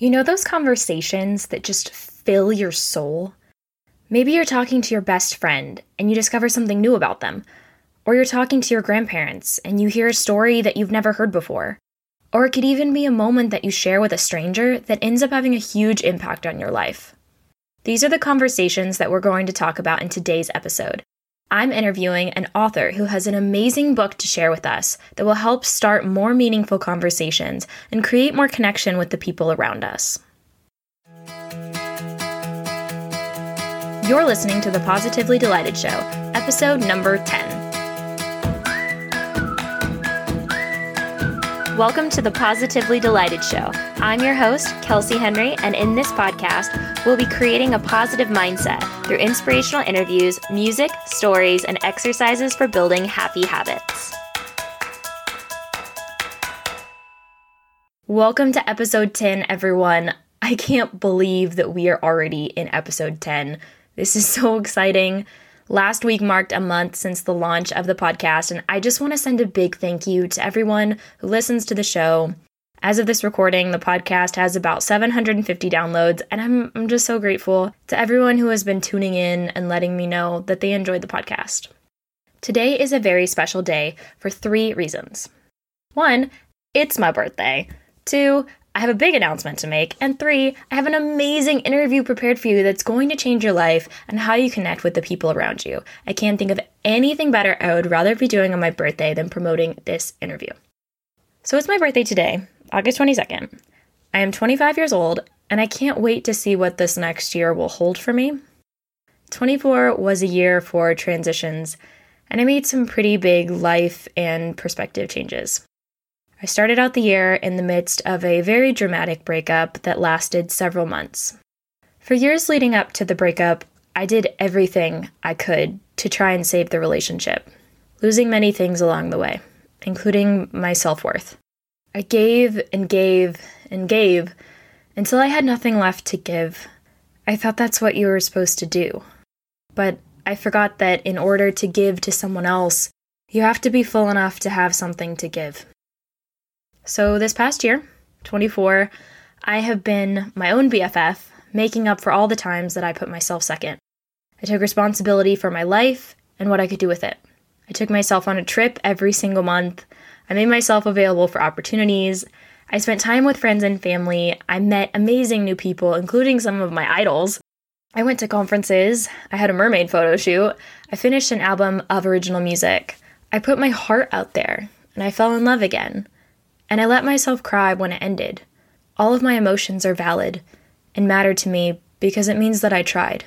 You know those conversations that just fill your soul? Maybe you're talking to your best friend and you discover something new about them. Or you're talking to your grandparents and you hear a story that you've never heard before. Or it could even be a moment that you share with a stranger that ends up having a huge impact on your life. These are the conversations that we're going to talk about in today's episode. I'm interviewing an author who has an amazing book to share with us that will help start more meaningful conversations and create more connection with the people around us. You're listening to the Positively Delighted Show, episode number 10. Welcome to the Positively Delighted Show. I'm your host, Kelsey Henry, and in this podcast, we'll be creating a positive mindset through inspirational interviews, music, stories, and exercises for building happy habits. Welcome to episode 10, everyone. I can't believe that we are already in episode 10. This is so exciting. Last week marked a month since the launch of the podcast, and I just want to send a big thank you to everyone who listens to the show. As of this recording, the podcast has about 750 downloads, and I'm, I'm just so grateful to everyone who has been tuning in and letting me know that they enjoyed the podcast. Today is a very special day for three reasons. One, it's my birthday. Two, I have a big announcement to make. And three, I have an amazing interview prepared for you that's going to change your life and how you connect with the people around you. I can't think of anything better I would rather be doing on my birthday than promoting this interview. So it's my birthday today, August 22nd. I am 25 years old, and I can't wait to see what this next year will hold for me. 24 was a year for transitions, and I made some pretty big life and perspective changes. I started out the year in the midst of a very dramatic breakup that lasted several months. For years leading up to the breakup, I did everything I could to try and save the relationship, losing many things along the way, including my self worth. I gave and gave and gave until I had nothing left to give. I thought that's what you were supposed to do. But I forgot that in order to give to someone else, you have to be full enough to have something to give. So, this past year, 24, I have been my own BFF, making up for all the times that I put myself second. I took responsibility for my life and what I could do with it. I took myself on a trip every single month. I made myself available for opportunities. I spent time with friends and family. I met amazing new people, including some of my idols. I went to conferences. I had a mermaid photo shoot. I finished an album of original music. I put my heart out there and I fell in love again and I let myself cry when it ended. All of my emotions are valid and matter to me because it means that I tried.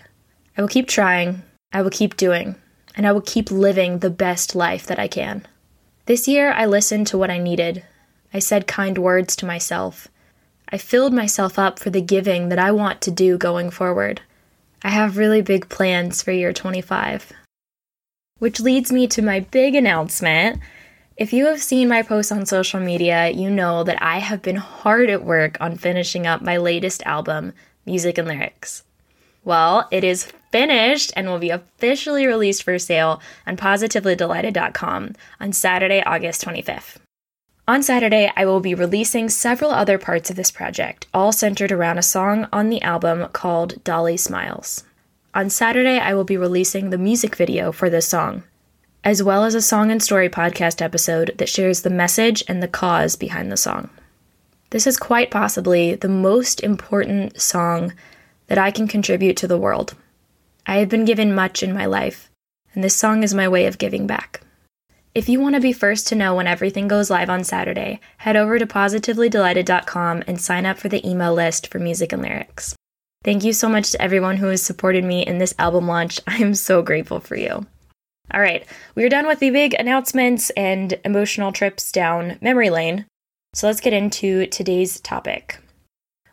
I will keep trying, I will keep doing, and I will keep living the best life that I can. This year, I listened to what I needed. I said kind words to myself. I filled myself up for the giving that I want to do going forward. I have really big plans for year 25. Which leads me to my big announcement if you have seen my posts on social media, you know that I have been hard at work on finishing up my latest album, Music and Lyrics. Well, it is finished and will be officially released for sale on positivelydelighted.com on Saturday, August 25th. On Saturday, I will be releasing several other parts of this project, all centered around a song on the album called Dolly Smiles. On Saturday, I will be releasing the music video for this song as well as a song and story podcast episode that shares the message and the cause behind the song. This is quite possibly the most important song that I can contribute to the world. I have been given much in my life, and this song is my way of giving back. If you want to be first to know when everything goes live on Saturday, head over to positivelydelighted.com and sign up for the email list for music and lyrics. Thank you so much to everyone who has supported me in this album launch. I am so grateful for you. All right, we are done with the big announcements and emotional trips down memory lane. So let's get into today's topic.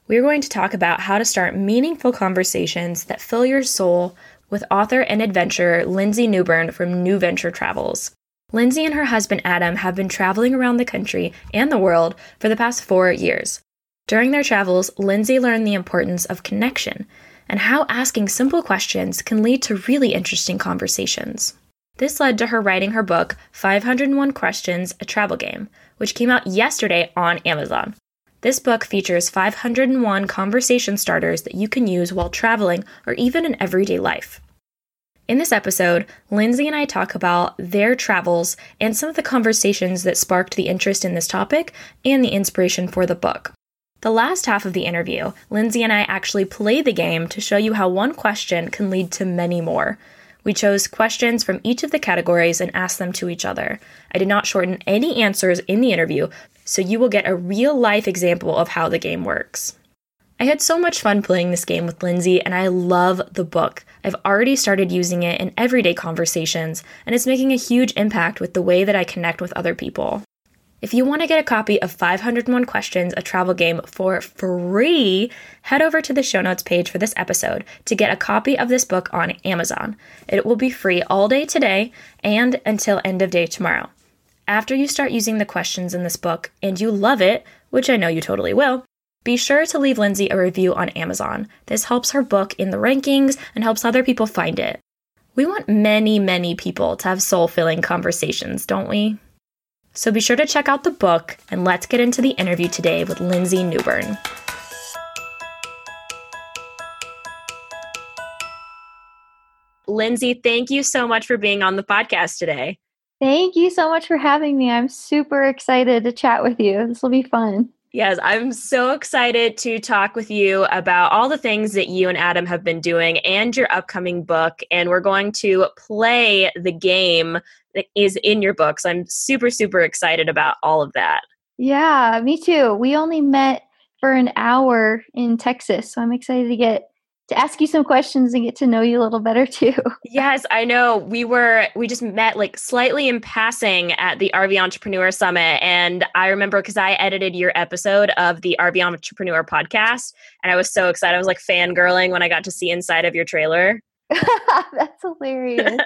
We're going to talk about how to start meaningful conversations that fill your soul with author and adventurer Lindsey Nubern from New Venture Travels. Lindsey and her husband Adam have been traveling around the country and the world for the past four years. During their travels, Lindsey learned the importance of connection and how asking simple questions can lead to really interesting conversations. This led to her writing her book, 501 Questions A Travel Game, which came out yesterday on Amazon. This book features 501 conversation starters that you can use while traveling or even in everyday life. In this episode, Lindsey and I talk about their travels and some of the conversations that sparked the interest in this topic and the inspiration for the book. The last half of the interview, Lindsey and I actually play the game to show you how one question can lead to many more. We chose questions from each of the categories and asked them to each other. I did not shorten any answers in the interview, so you will get a real life example of how the game works. I had so much fun playing this game with Lindsey, and I love the book. I've already started using it in everyday conversations, and it's making a huge impact with the way that I connect with other people. If you want to get a copy of 501 Questions, a travel game for free, head over to the show notes page for this episode to get a copy of this book on Amazon. It will be free all day today and until end of day tomorrow. After you start using the questions in this book and you love it, which I know you totally will, be sure to leave Lindsey a review on Amazon. This helps her book in the rankings and helps other people find it. We want many, many people to have soul filling conversations, don't we? So be sure to check out the book and let's get into the interview today with Lindsey Nubern. Lindsey, thank you so much for being on the podcast today. Thank you so much for having me. I'm super excited to chat with you. This will be fun. Yes, I'm so excited to talk with you about all the things that you and Adam have been doing and your upcoming book. And we're going to play the game is in your book. So I'm super, super excited about all of that. Yeah, me too. We only met for an hour in Texas. So I'm excited to get to ask you some questions and get to know you a little better too. yes, I know. We were we just met like slightly in passing at the RV Entrepreneur Summit and I remember cuz I edited your episode of the RV Entrepreneur podcast and I was so excited. I was like fangirling when I got to see inside of your trailer. That's hilarious.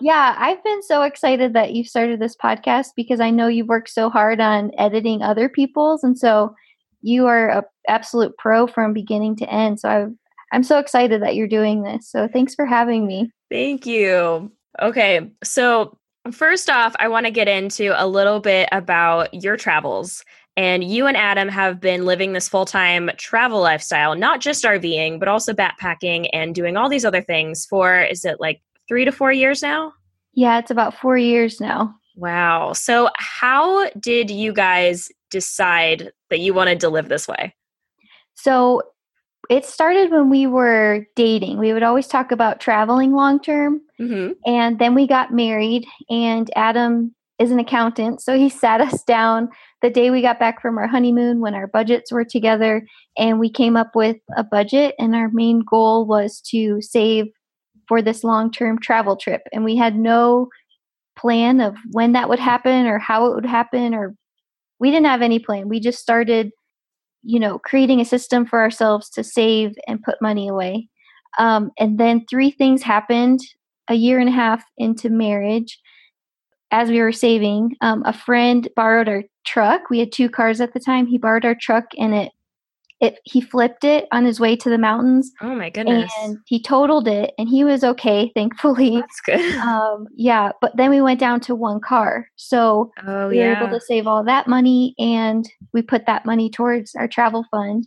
yeah, I've been so excited that you started this podcast because I know you've worked so hard on editing other people's and so you are a absolute pro from beginning to end. So I've I'm so excited that you're doing this. So thanks for having me. Thank you. Okay. So, first off, I want to get into a little bit about your travels. And you and Adam have been living this full time travel lifestyle, not just RVing, but also backpacking and doing all these other things for, is it like three to four years now? Yeah, it's about four years now. Wow. So, how did you guys decide that you wanted to live this way? So, it started when we were dating. We would always talk about traveling long term. Mm-hmm. And then we got married, and Adam is an accountant. So he sat us down the day we got back from our honeymoon when our budgets were together, and we came up with a budget. And our main goal was to save for this long term travel trip. And we had no plan of when that would happen or how it would happen, or we didn't have any plan. We just started you know, creating a system for ourselves to save and put money away. Um, and then three things happened a year and a half into marriage. As we were saving, um, a friend borrowed our truck. We had two cars at the time. He borrowed our truck and it it he flipped it on his way to the mountains. Oh my goodness! And he totaled it, and he was okay, thankfully. That's good. Um, yeah, but then we went down to one car, so oh, we yeah. were able to save all that money, and we put that money towards our travel fund.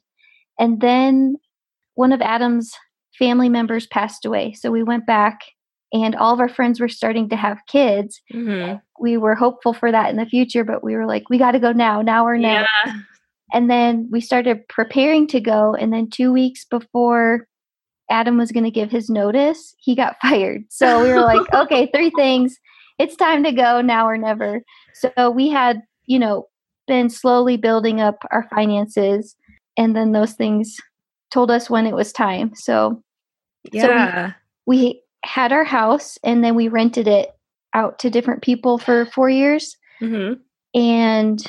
And then one of Adam's family members passed away, so we went back. And all of our friends were starting to have kids. Mm-hmm. We were hopeful for that in the future, but we were like, we got to go now, now or now. Yeah. And then we started preparing to go. And then two weeks before Adam was going to give his notice, he got fired. So we were like, okay, three things. It's time to go now or never. So we had, you know, been slowly building up our finances. And then those things told us when it was time. So, yeah. So we, we had our house and then we rented it out to different people for four years. Mm-hmm. And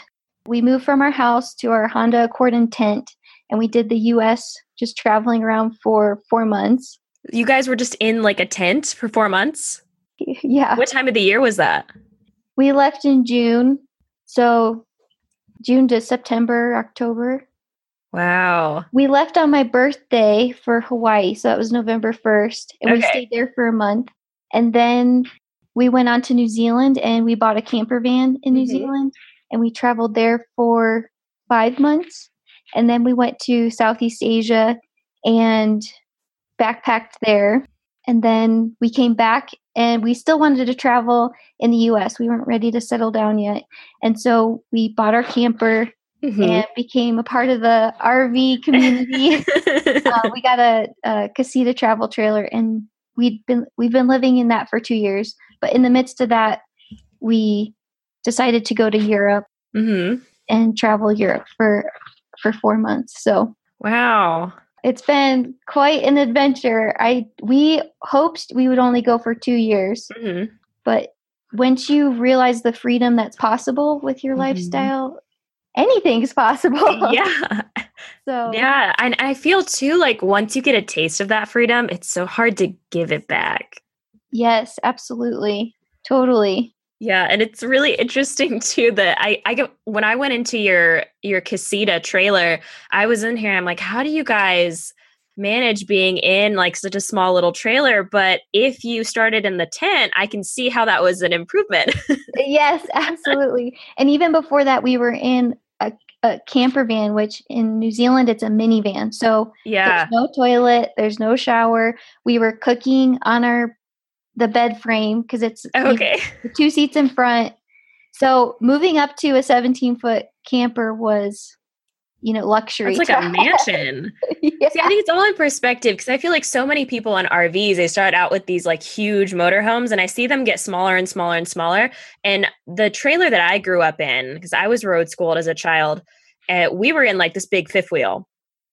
we moved from our house to our Honda Accord and tent, and we did the U.S. just traveling around for four months. You guys were just in like a tent for four months? Yeah. What time of the year was that? We left in June. So June to September, October. Wow. We left on my birthday for Hawaii. So that was November 1st. And okay. we stayed there for a month. And then we went on to New Zealand and we bought a camper van in New mm-hmm. Zealand and we traveled there for five months. and then we went to Southeast Asia and backpacked there. And then we came back and we still wanted to travel in the US. We weren't ready to settle down yet. And so we bought our camper mm-hmm. and became a part of the RV community. uh, we got a, a Casita travel trailer and we'd been we've been living in that for 2 years. But in the midst of that, we decided to go to Europe mm-hmm. and travel Europe for for 4 months. So Wow it's been quite an adventure. I we hoped we would only go for two years, mm-hmm. but once you realize the freedom that's possible with your mm-hmm. lifestyle, anything's possible. Yeah. So yeah, and I feel too like once you get a taste of that freedom, it's so hard to give it back. Yes, absolutely, totally. Yeah, and it's really interesting too that I I get when I went into your your casita trailer, I was in here I'm like, how do you guys manage being in like such a small little trailer? But if you started in the tent, I can see how that was an improvement. yes, absolutely. And even before that, we were in a, camper van, which in New Zealand it's a minivan. So yeah, there's no toilet, there's no shower. We were cooking on our the bed frame because it's okay. two seats in front. So moving up to a 17 foot camper was, you know, luxury. It's like a mansion. yeah. See, I think it's all in perspective because I feel like so many people on RVs, they start out with these like huge motorhomes and I see them get smaller and smaller and smaller. And the trailer that I grew up in, because I was road schooled as a child, uh, we were in like this big fifth wheel.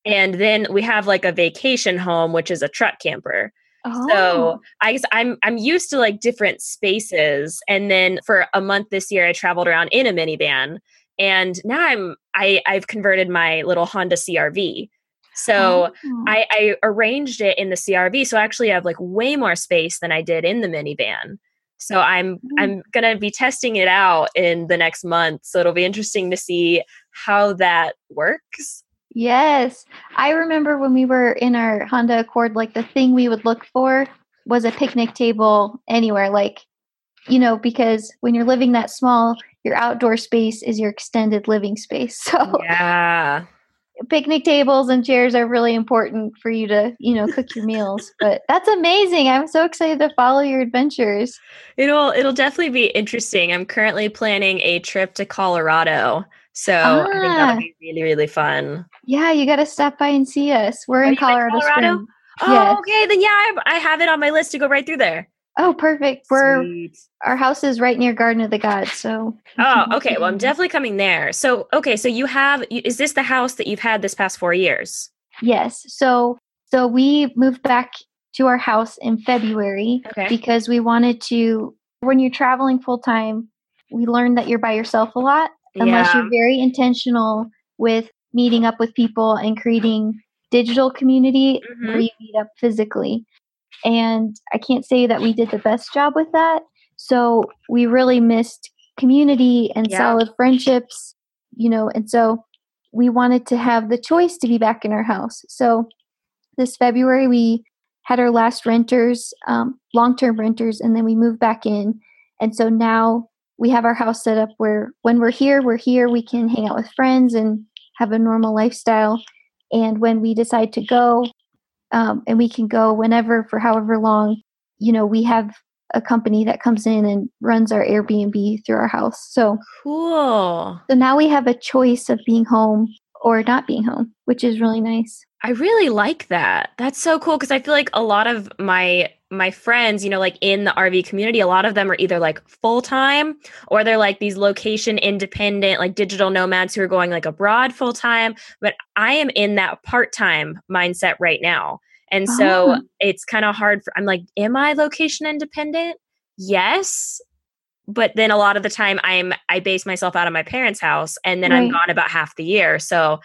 And then we have like a vacation home, which is a truck camper. Oh. So I guess I'm I'm used to like different spaces. And then for a month this year, I traveled around in a minivan. And now I'm I I've converted my little Honda CRV. So oh. I, I arranged it in the CRV. So I actually have like way more space than I did in the minivan. So I'm mm. I'm gonna be testing it out in the next month. So it'll be interesting to see how that works. Yes. I remember when we were in our Honda Accord, like the thing we would look for was a picnic table anywhere. Like, you know, because when you're living that small, your outdoor space is your extended living space. So, yeah. Picnic tables and chairs are really important for you to, you know, cook your meals. But that's amazing. I'm so excited to follow your adventures. It'll it'll definitely be interesting. I'm currently planning a trip to Colorado so ah. I think that'll ah. be really, really fun. Yeah, you got to stop by and see us. We're in Colorado, in Colorado? Springs. Oh, yes. okay. Then yeah, I, I, have it on my list to go right through there. Oh, perfect. We're Sweet. our house is right near Garden of the Gods, so. Oh, okay. Well, I'm definitely coming there. So, okay, so you have is this the house that you've had this past four years? Yes. So, so we moved back to our house in February okay. because we wanted to. When you're traveling full time, we learned that you're by yourself a lot unless yeah. you're very intentional with meeting up with people and creating digital community mm-hmm. where you meet up physically. And I can't say that we did the best job with that. So we really missed community and yeah. solid friendships, you know, and so we wanted to have the choice to be back in our house. So this February, we had our last renters, um, long term renters, and then we moved back in. And so now we have our house set up where when we're here, we're here, we can hang out with friends and have a normal lifestyle. And when we decide to go, um, and we can go whenever for however long, you know, we have a company that comes in and runs our Airbnb through our house. So cool. So now we have a choice of being home or not being home, which is really nice. I really like that. That's so cool because I feel like a lot of my my friends, you know, like in the RV community, a lot of them are either like full time or they're like these location independent, like digital nomads who are going like abroad full time. But I am in that part time mindset right now. And so oh. it's kind of hard for, I'm like, am I location independent? Yes. But then a lot of the time I'm, I base myself out of my parents' house and then right. I'm gone about half the year. So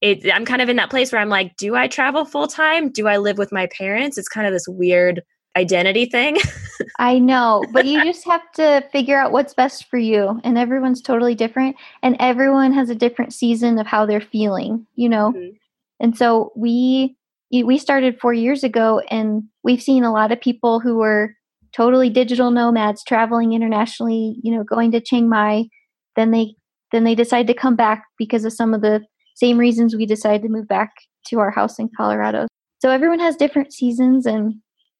it, I'm kind of in that place where I'm like, do I travel full time? Do I live with my parents? It's kind of this weird identity thing. I know, but you just have to figure out what's best for you. And everyone's totally different. And everyone has a different season of how they're feeling, you know? Mm-hmm. And so we we started four years ago and we've seen a lot of people who were totally digital nomads traveling internationally, you know, going to Chiang Mai. Then they then they decide to come back because of some of the same reasons we decided to move back to our house in Colorado. So everyone has different seasons and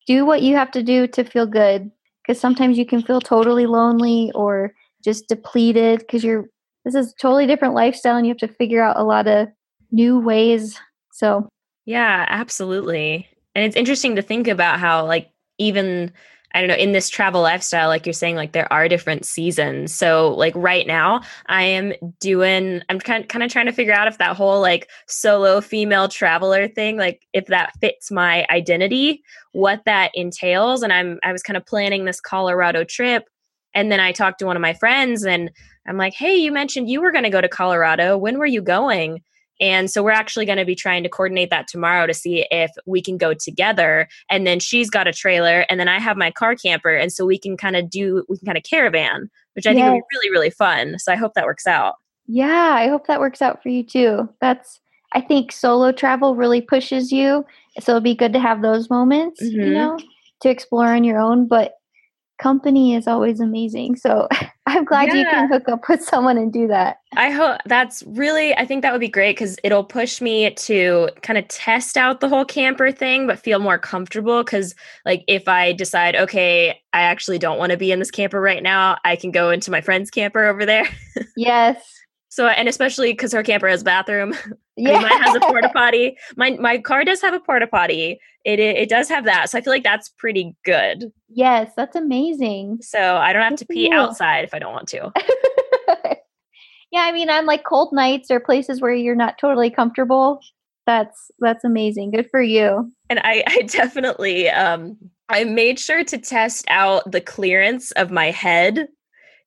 do what you have to do to feel good because sometimes you can feel totally lonely or just depleted because you're this is totally different lifestyle and you have to figure out a lot of new ways. So, yeah, absolutely. And it's interesting to think about how like even I don't know, in this travel lifestyle, like you're saying, like there are different seasons. So, like right now, I am doing, I'm kind kind of trying to figure out if that whole like solo female traveler thing, like if that fits my identity, what that entails. And I'm, I was kind of planning this Colorado trip. And then I talked to one of my friends and I'm like, hey, you mentioned you were going to go to Colorado. When were you going? And so we're actually going to be trying to coordinate that tomorrow to see if we can go together. And then she's got a trailer, and then I have my car camper. And so we can kind of do, we can kind of caravan, which I yes. think would be really, really fun. So I hope that works out. Yeah, I hope that works out for you too. That's, I think solo travel really pushes you. So it'll be good to have those moments, mm-hmm. you know, to explore on your own. But company is always amazing. So I'm glad yeah. you can hook up with someone and do that. I hope that's really, I think that would be great because it'll push me to kind of test out the whole camper thing, but feel more comfortable. Because, like, if I decide, okay, I actually don't want to be in this camper right now, I can go into my friend's camper over there. Yes. So, and especially because her camper has a bathroom. Yeah. I mean, mine has a porta potty. My my car does have a porta potty. It, it, it does have that. So I feel like that's pretty good. Yes, that's amazing. So I don't have to pee cool. outside if I don't want to. yeah, I mean, on like cold nights or places where you're not totally comfortable, that's that's amazing. Good for you. And I I definitely um I made sure to test out the clearance of my head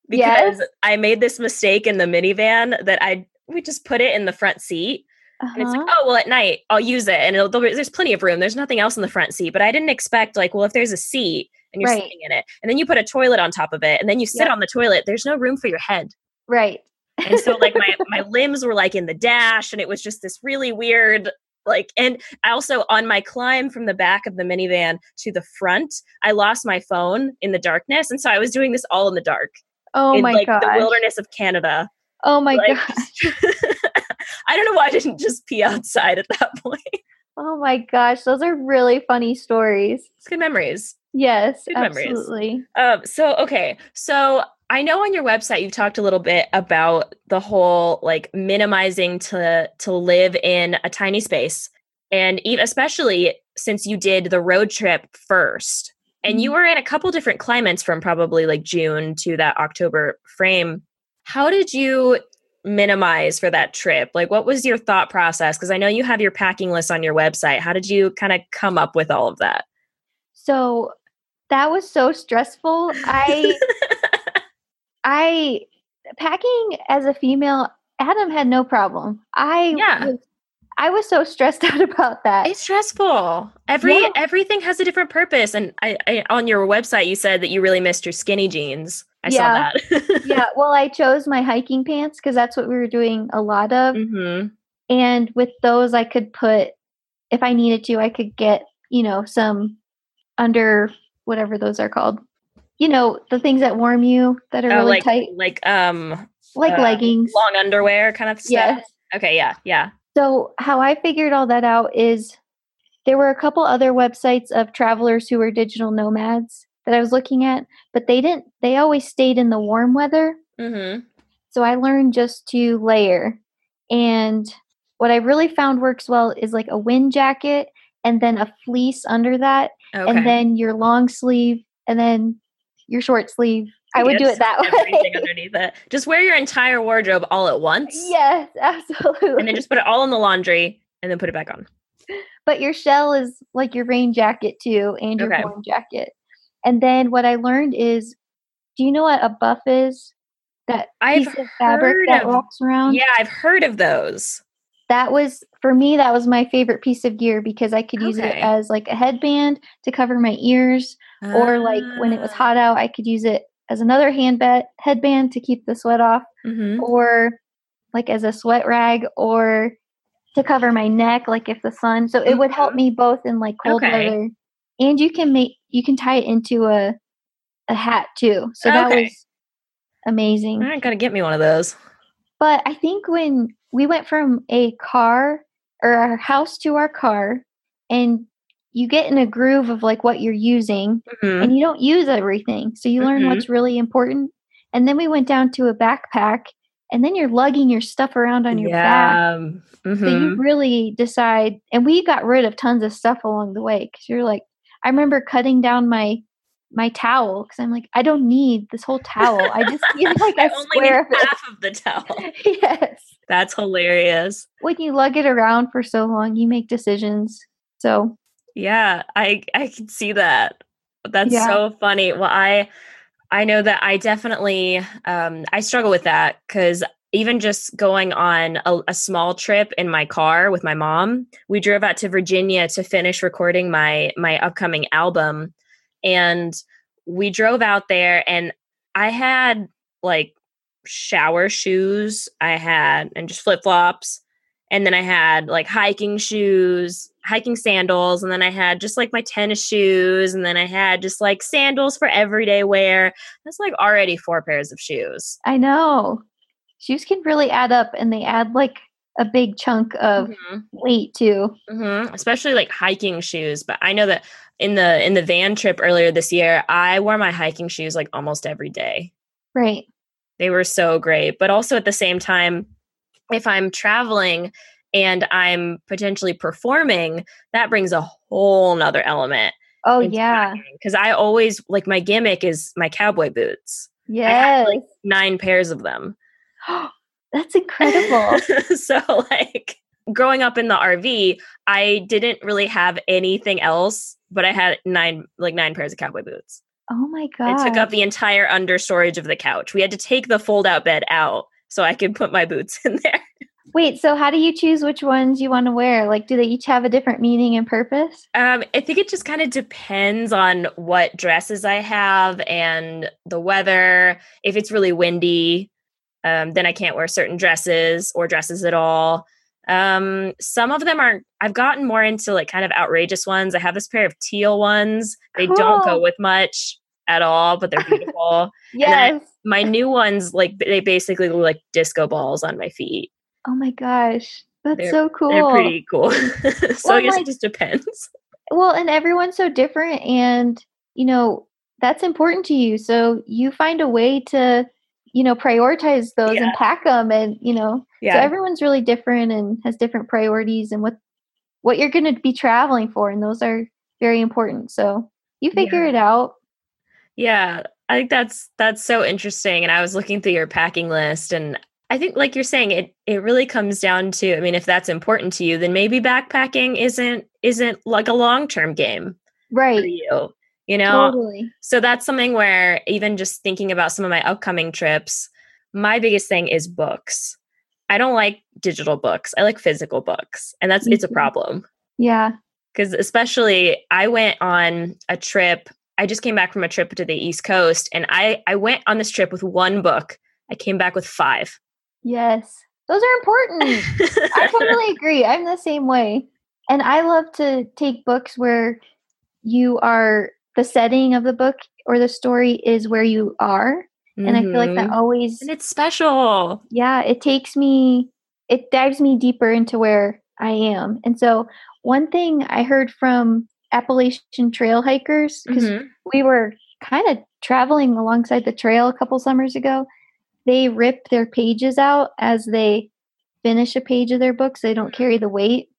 because yes. I made this mistake in the minivan that I we just put it in the front seat. Uh-huh. And it's like, uh-huh. oh well, at night I'll use it, and there's plenty of room. There's nothing else in the front seat, but I didn't expect like, well, if there's a seat and you're right. sitting in it, and then you put a toilet on top of it, and then you sit yep. on the toilet, there's no room for your head. Right. and so like my my limbs were like in the dash, and it was just this really weird like and i also on my climb from the back of the minivan to the front i lost my phone in the darkness and so i was doing this all in the dark Oh in, my like god. the wilderness of Canada. Oh my like, god. I don't know why I didn't just pee outside at that point. Oh my gosh, those are really funny stories. It's good memories. Yes, good absolutely. Memories. Um, so okay, so I know on your website you've talked a little bit about the whole like minimizing to to live in a tiny space, and even especially since you did the road trip first. And you mm-hmm. were in a couple different climates from probably like June to that October frame. How did you minimize for that trip? Like, what was your thought process? Because I know you have your packing list on your website. How did you kind of come up with all of that? So that was so stressful. I, I, packing as a female, Adam had no problem. I yeah. was I was so stressed out about that. It's stressful. Every yeah. everything has a different purpose. And I, I, on your website you said that you really missed your skinny jeans. I yeah. saw that. yeah. Well, I chose my hiking pants because that's what we were doing a lot of. Mm-hmm. And with those, I could put, if I needed to, I could get you know some under whatever those are called. You know the things that warm you that are oh, really like, tight, like um, like uh, leggings, long underwear kind of stuff. Yes. Okay. Yeah. Yeah. So, how I figured all that out is there were a couple other websites of travelers who were digital nomads that I was looking at, but they didn't, they always stayed in the warm weather. Mm-hmm. So, I learned just to layer. And what I really found works well is like a wind jacket and then a fleece under that, okay. and then your long sleeve, and then your short sleeve, I would do it that way. underneath it. Just wear your entire wardrobe all at once. Yes, absolutely. And then just put it all in the laundry and then put it back on. But your shell is like your rain jacket too and your okay. warm jacket. And then what I learned is do you know what a buff is? That I've piece of fabric that of, wraps around? Yeah, I've heard of those. That was for me that was my favorite piece of gear because I could use okay. it as like a headband to cover my ears uh, or like when it was ah. hot out I could use it as another hand headband to keep the sweat off, mm-hmm. or like as a sweat rag, or to cover my neck, like if the sun. So it would help mm-hmm. me both in like cold okay. weather, and you can make you can tie it into a a hat too. So that okay. was amazing. I gotta get me one of those. But I think when we went from a car or our house to our car, and you get in a groove of like what you're using, mm-hmm. and you don't use everything. So you mm-hmm. learn what's really important. And then we went down to a backpack, and then you're lugging your stuff around on your yeah. back. Mm-hmm. So you mm-hmm. really decide. And we got rid of tons of stuff along the way because you're like, I remember cutting down my my towel because I'm like, I don't need this whole towel. I just need like a square of half of the towel. yes. That's hilarious. When you lug it around for so long, you make decisions. So yeah, I I can see that. That's yeah. so funny. Well, I I know that I definitely um I struggle with that because even just going on a, a, small trip in my car with my mom we drove out to virginia to finish recording my my upcoming album and we drove out there and I had like shower shoes, I had and just flip-flops, and then I had like hiking shoes, hiking sandals, and then I had just like my tennis shoes, and then I had just like sandals for everyday wear. That's like already four pairs of shoes. I know. Shoes can really add up and they add like a big chunk of mm-hmm. weight too. Mm-hmm. Especially like hiking shoes. But I know that in the in the van trip earlier this year, I wore my hiking shoes like almost every day. Right. They were so great. But also at the same time, if I'm traveling and I'm potentially performing, that brings a whole nother element. Oh yeah. Because I always like my gimmick is my cowboy boots. Yeah. Like nine pairs of them. That's incredible. so like growing up in the RV, I didn't really have anything else, but I had nine like nine pairs of cowboy boots. Oh my god. It took up the entire under storage of the couch. We had to take the fold out bed out so I could put my boots in there. Wait, so how do you choose which ones you want to wear? Like do they each have a different meaning and purpose? Um I think it just kind of depends on what dresses I have and the weather. If it's really windy, um, then I can't wear certain dresses or dresses at all. Um, some of them are I've gotten more into like kind of outrageous ones. I have this pair of teal ones. They cool. don't go with much at all, but they're beautiful. yes. I, my new ones, like they basically look like disco balls on my feet. Oh my gosh. That's they're, so cool. They're pretty cool. so well, I guess like, it just depends. Well, and everyone's so different and you know, that's important to you. So you find a way to you know prioritize those yeah. and pack them and you know yeah. so everyone's really different and has different priorities and what what you're going to be traveling for and those are very important so you figure yeah. it out yeah i think that's that's so interesting and i was looking through your packing list and i think like you're saying it it really comes down to i mean if that's important to you then maybe backpacking isn't isn't like a long-term game right. you you know? Totally. so that's something where even just thinking about some of my upcoming trips my biggest thing is books. I don't like digital books. I like physical books and that's it's a mm-hmm. problem. Yeah. Because especially i went on a trip i just came back from a trip to the east coast and i i went on this trip with one book. I came back with five yes those are important i totally agree i'm the same way and i love to take books where you are the setting of the book or the story is where you are. Mm-hmm. And I feel like that mm-hmm. always And it's special. Yeah, it takes me it dives me deeper into where I am. And so one thing I heard from Appalachian trail hikers because mm-hmm. we were kind of traveling alongside the trail a couple summers ago, they rip their pages out as they finish a page of their book so they don't carry the weight.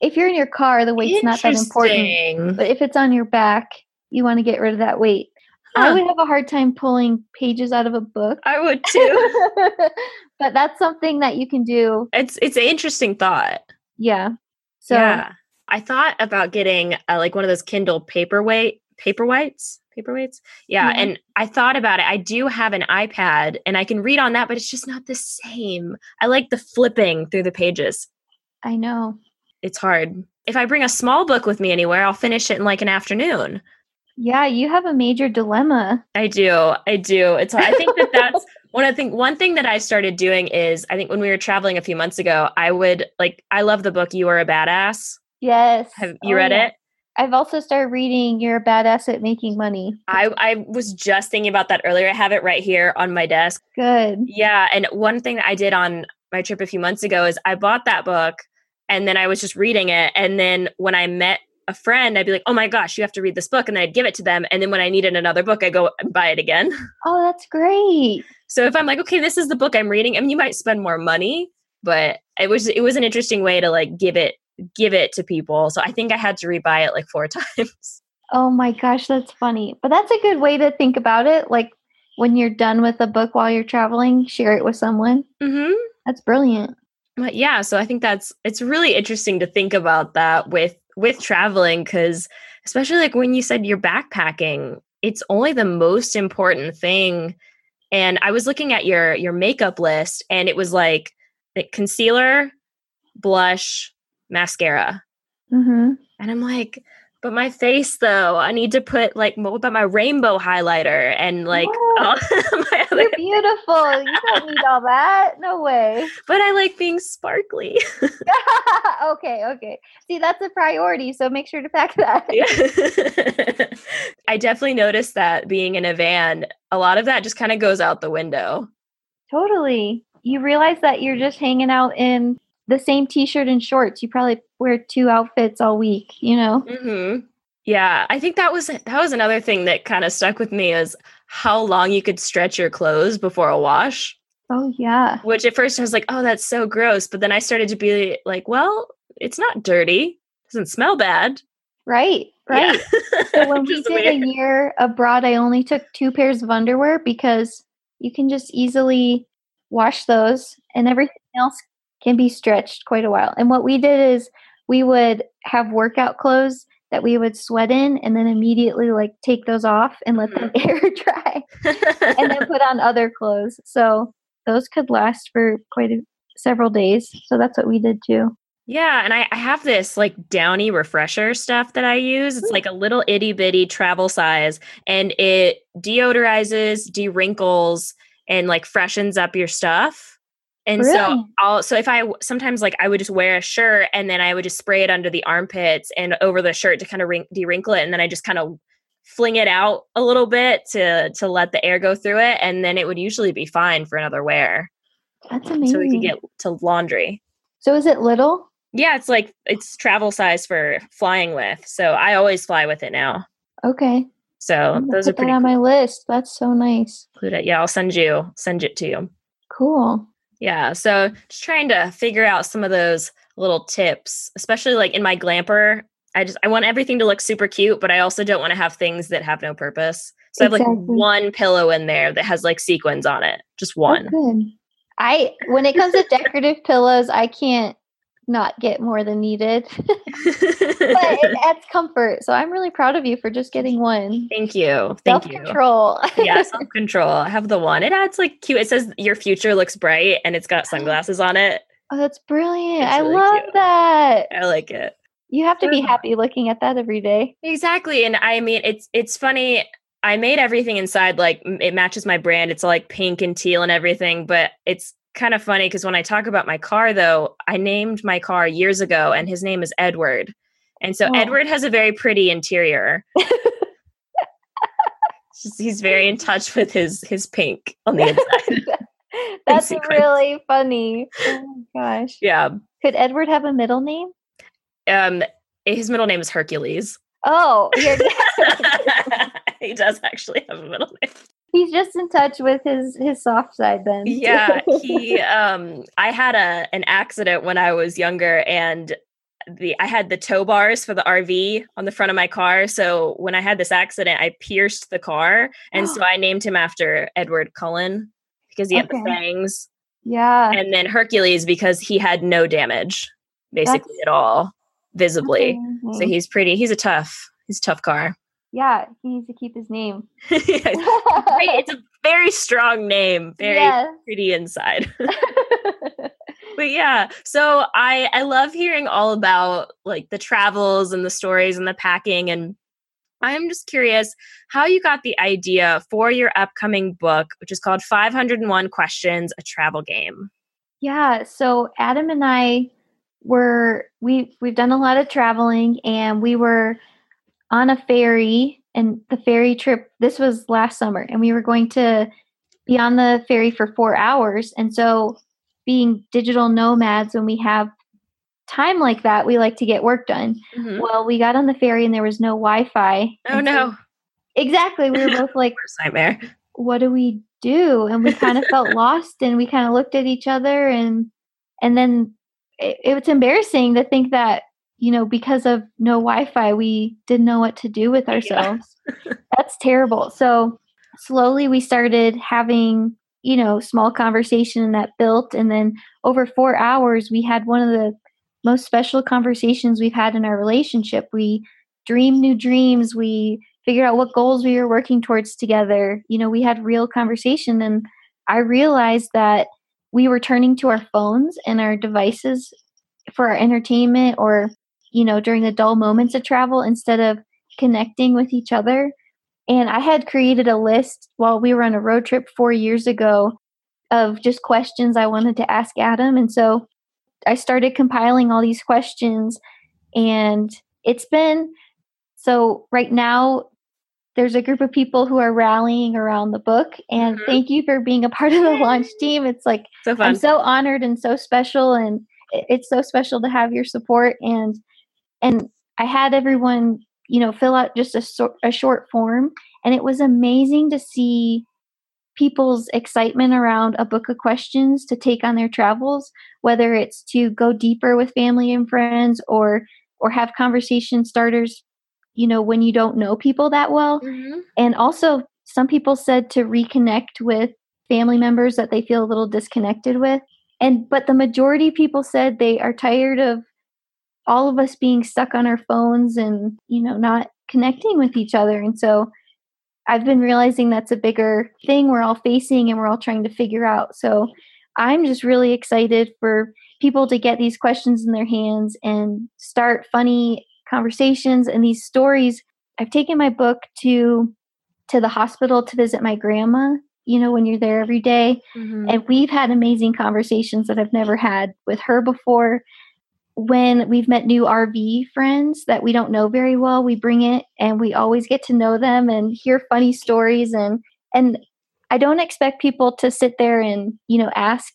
If you're in your car, the weight's not that important. But if it's on your back, you want to get rid of that weight. Huh. I would have a hard time pulling pages out of a book. I would too. but that's something that you can do. It's it's an interesting thought. Yeah. So yeah. I thought about getting uh, like one of those Kindle paperweight paperweights paperweights yeah, yeah and i thought about it i do have an ipad and i can read on that but it's just not the same i like the flipping through the pages i know it's hard if i bring a small book with me anywhere i'll finish it in like an afternoon yeah, you have a major dilemma. I do. I do. It's I think that that's one of the thing one thing that I started doing is I think when we were traveling a few months ago, I would like I love the book You Are a Badass. Yes. Have you oh, read yeah. it? I've also started reading You're a Badass at Making Money. I, I was just thinking about that earlier. I have it right here on my desk. Good. Yeah. And one thing that I did on my trip a few months ago is I bought that book and then I was just reading it. And then when I met a friend, I'd be like, oh my gosh, you have to read this book. And then I'd give it to them. And then when I needed another book, I go and buy it again. Oh, that's great. So if I'm like, okay, this is the book I'm reading, I mean, you might spend more money, but it was it was an interesting way to like give it give it to people. So I think I had to rebuy it like four times. Oh my gosh, that's funny. But that's a good way to think about it. Like when you're done with a book while you're traveling, share it with someone. Mm-hmm. That's brilliant. But yeah, so I think that's it's really interesting to think about that with with traveling because especially like when you said you're backpacking, it's only the most important thing. And I was looking at your your makeup list and it was like, like concealer, blush, mascara. Mm-hmm. And I'm like, but my face though, I need to put like what about my rainbow highlighter and like all my other You're beautiful. You don't need all that. No way. But I like being sparkly. okay, okay. See, that's a priority, so make sure to pack that. Yeah. I definitely noticed that being in a van, a lot of that just kind of goes out the window. Totally. You realize that you're just hanging out in the same t-shirt and shorts. You probably wear two outfits all week, you know? Mm-hmm. Yeah, I think that was that was another thing that kind of stuck with me is how long you could stretch your clothes before a wash. Oh yeah. Which at first I was like, "Oh, that's so gross," but then I started to be like, "Well, it's not dirty. It doesn't smell bad." Right. Right. Yeah. so when we did weird. a year abroad, I only took two pairs of underwear because you can just easily wash those and everything else can be stretched quite a while. And what we did is we would have workout clothes that we would sweat in and then immediately like take those off and let them mm-hmm. air dry and then put on other clothes. So those could last for quite a, several days. So that's what we did too. Yeah, and I, I, have this like downy refresher stuff that I use. It's like a little itty bitty travel size, and it deodorizes, dewrinkles, and like freshens up your stuff. And really? so I'll so if I sometimes like I would just wear a shirt and then I would just spray it under the armpits and over the shirt to kind of wrink, de-wrinkle it and then I just kind of fling it out a little bit to to let the air go through it and then it would usually be fine for another wear. That's amazing. So we could get to laundry. So is it little? Yeah, it's like it's travel size for flying with. So I always fly with it now. Okay. So those are pretty on cool. my list. That's so nice. Include it. Yeah, I'll send you send it to you. Cool. Yeah. So just trying to figure out some of those little tips, especially like in my glamper. I just I want everything to look super cute, but I also don't want to have things that have no purpose. So exactly. I have like one pillow in there that has like sequins on it. Just one. I when it comes to decorative pillows, I can't not get more than needed. but it adds comfort. So I'm really proud of you for just getting one. Thank you. Thank self-control. you. yeah, self-control. I have the one. It adds like cute. It says your future looks bright and it's got oh. sunglasses on it. Oh, that's brilliant. I love cute. that. I like it. You have to be happy looking at that every day. Exactly. And I mean it's it's funny. I made everything inside like it matches my brand. It's like pink and teal and everything, but it's kind of funny because when I talk about my car, though, I named my car years ago, and his name is Edward. And so oh. Edward has a very pretty interior. just, he's very in touch with his his pink on the inside. That's really funny. Oh my gosh. Yeah. Could Edward have a middle name? Um, his middle name is Hercules. Oh, he does actually have a middle name he's just in touch with his his soft side then. Yeah he um i had a an accident when i was younger and the i had the tow bars for the rv on the front of my car. So when i had this accident i pierced the car and so i named him after edward cullen because he had okay. the fangs yeah. and then hercules because he had no damage basically That's, at all visibly. So he's pretty he's a tough he's a tough car yeah, he needs to keep his name. it's a very strong name, very pretty inside. but yeah, so I I love hearing all about like the travels and the stories and the packing and I'm just curious how you got the idea for your upcoming book, which is called 501 Questions, a travel game. Yeah, so Adam and I were we we've done a lot of traveling and we were on a ferry, and the ferry trip, this was last summer, and we were going to be on the ferry for four hours. And so, being digital nomads, when we have time like that, we like to get work done. Mm-hmm. Well, we got on the ferry and there was no Wi Fi. Oh, no. exactly. We were both like, nightmare. What do we do? And we kind of felt lost and we kind of looked at each other and, and then it, it was embarrassing to think that you know, because of no Wi Fi, we didn't know what to do with ourselves. Yeah. That's terrible. So slowly we started having, you know, small conversation that built. And then over four hours, we had one of the most special conversations we've had in our relationship. We dreamed new dreams. We figured out what goals we were working towards together. You know, we had real conversation. And I realized that we were turning to our phones and our devices for our entertainment or you know, during the dull moments of travel instead of connecting with each other. And I had created a list while we were on a road trip four years ago of just questions I wanted to ask Adam. And so I started compiling all these questions. And it's been so right now, there's a group of people who are rallying around the book. And mm-hmm. thank you for being a part of the launch team. It's like, so I'm so honored and so special. And it's so special to have your support. And and I had everyone, you know, fill out just a, so, a short form, and it was amazing to see people's excitement around a book of questions to take on their travels whether it's to go deeper with family and friends or or have conversation starters you know when you don't know people that well mm-hmm. and also some people said to reconnect with family members that they feel a little disconnected with and but the majority people said they are tired of all of us being stuck on our phones and you know not connecting with each other and so i've been realizing that's a bigger thing we're all facing and we're all trying to figure out so i'm just really excited for people to get these questions in their hands and start funny conversations and these stories i've taken my book to to the hospital to visit my grandma you know when you're there every day. Mm-hmm. and we've had amazing conversations that i've never had with her before when we've met new RV friends that we don't know very well, we bring it and we always get to know them and hear funny stories and and I don't expect people to sit there and, you know, ask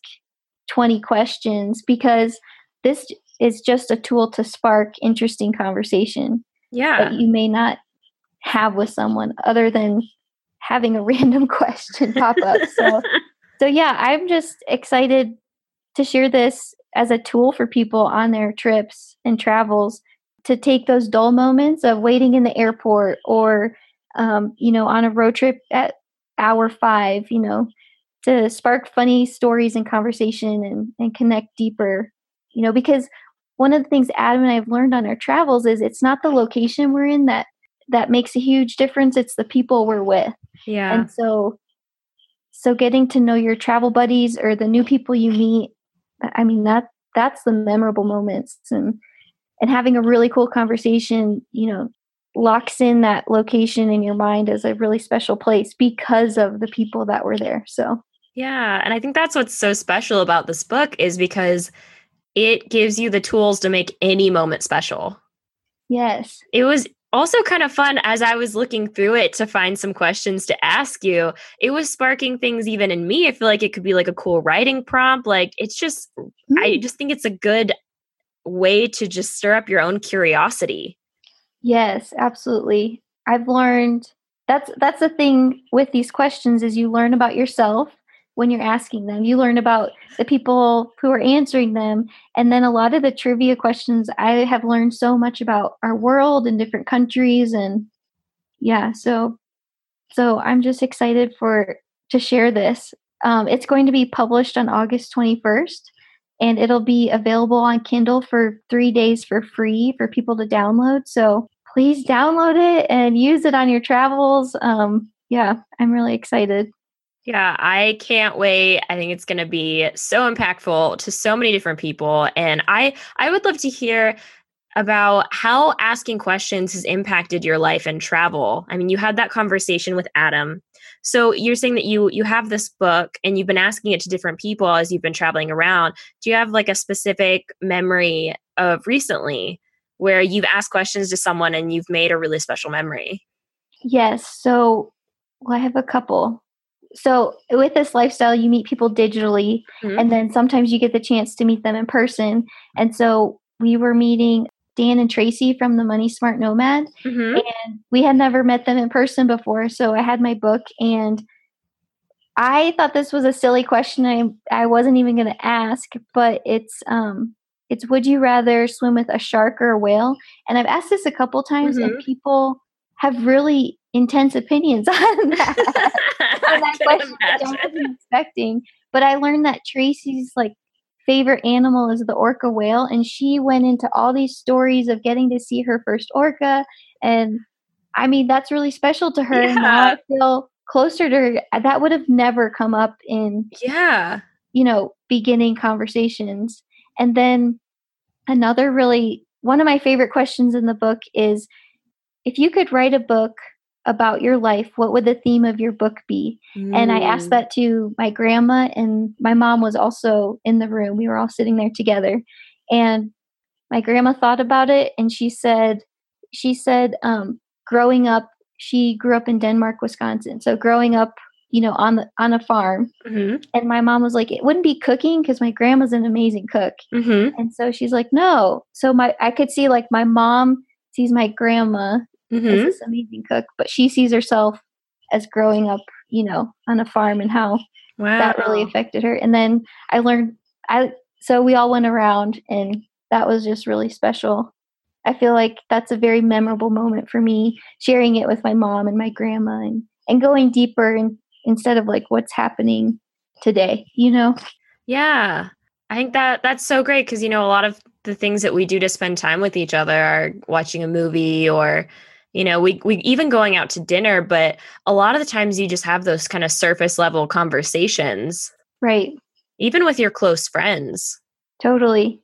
20 questions because this is just a tool to spark interesting conversation. Yeah. That you may not have with someone other than having a random question pop up. So so yeah, I'm just excited to share this as a tool for people on their trips and travels to take those dull moments of waiting in the airport or um, you know on a road trip at hour five you know to spark funny stories and conversation and, and connect deeper you know because one of the things adam and i've learned on our travels is it's not the location we're in that that makes a huge difference it's the people we're with. Yeah. And so so getting to know your travel buddies or the new people you meet I mean that that's the memorable moments and and having a really cool conversation, you know, locks in that location in your mind as a really special place because of the people that were there. So yeah, and I think that's what's so special about this book is because it gives you the tools to make any moment special. Yes. It was also kind of fun as I was looking through it to find some questions to ask you. It was sparking things even in me. I feel like it could be like a cool writing prompt. Like it's just, mm. I just think it's a good way to just stir up your own curiosity. Yes, absolutely. I've learned that's that's the thing with these questions is you learn about yourself when you're asking them. You learn about the people who are answering them. And then a lot of the trivia questions, I have learned so much about our world and different countries. And yeah, so so I'm just excited for to share this. Um, it's going to be published on August 21st, and it'll be available on Kindle for three days for free for people to download. So please download it and use it on your travels. Um, yeah, I'm really excited. Yeah, I can't wait. I think it's going to be so impactful to so many different people and I I would love to hear about how asking questions has impacted your life and travel. I mean, you had that conversation with Adam. So you're saying that you you have this book and you've been asking it to different people as you've been traveling around. Do you have like a specific memory of recently where you've asked questions to someone and you've made a really special memory? Yes. So, well, I have a couple. So, with this lifestyle, you meet people digitally, mm-hmm. and then sometimes you get the chance to meet them in person. And so, we were meeting Dan and Tracy from the Money Smart Nomad, mm-hmm. and we had never met them in person before. So, I had my book, and I thought this was a silly question. I I wasn't even going to ask, but it's um it's would you rather swim with a shark or a whale? And I've asked this a couple times, mm-hmm. and people have really intense opinions on that. on that question I wasn't expecting. But I learned that Tracy's like favorite animal is the orca whale, and she went into all these stories of getting to see her first orca, and I mean that's really special to her. Yeah. And I feel closer to her. That would have never come up in yeah, you know, beginning conversations. And then another really one of my favorite questions in the book is if you could write a book about your life, what would the theme of your book be? Mm. And I asked mm. that to my grandma, and my mom was also in the room. We were all sitting there together. And my grandma thought about it and she said, she said, um, growing up, she grew up in Denmark, Wisconsin. So growing up you know, on the on a farm. Mm-hmm. And my mom was like, it wouldn't be cooking because my grandma's an amazing cook. Mm-hmm. And so she's like, no. So my I could see like my mom sees my grandma mm-hmm. as this amazing cook, but she sees herself as growing up, you know, on a farm and how wow. that really affected her. And then I learned I so we all went around and that was just really special. I feel like that's a very memorable moment for me sharing it with my mom and my grandma and, and going deeper and instead of like what's happening today, you know? Yeah. I think that that's so great because you know a lot of the things that we do to spend time with each other are watching a movie or you know we we even going out to dinner but a lot of the times you just have those kind of surface level conversations. Right. Even with your close friends. Totally.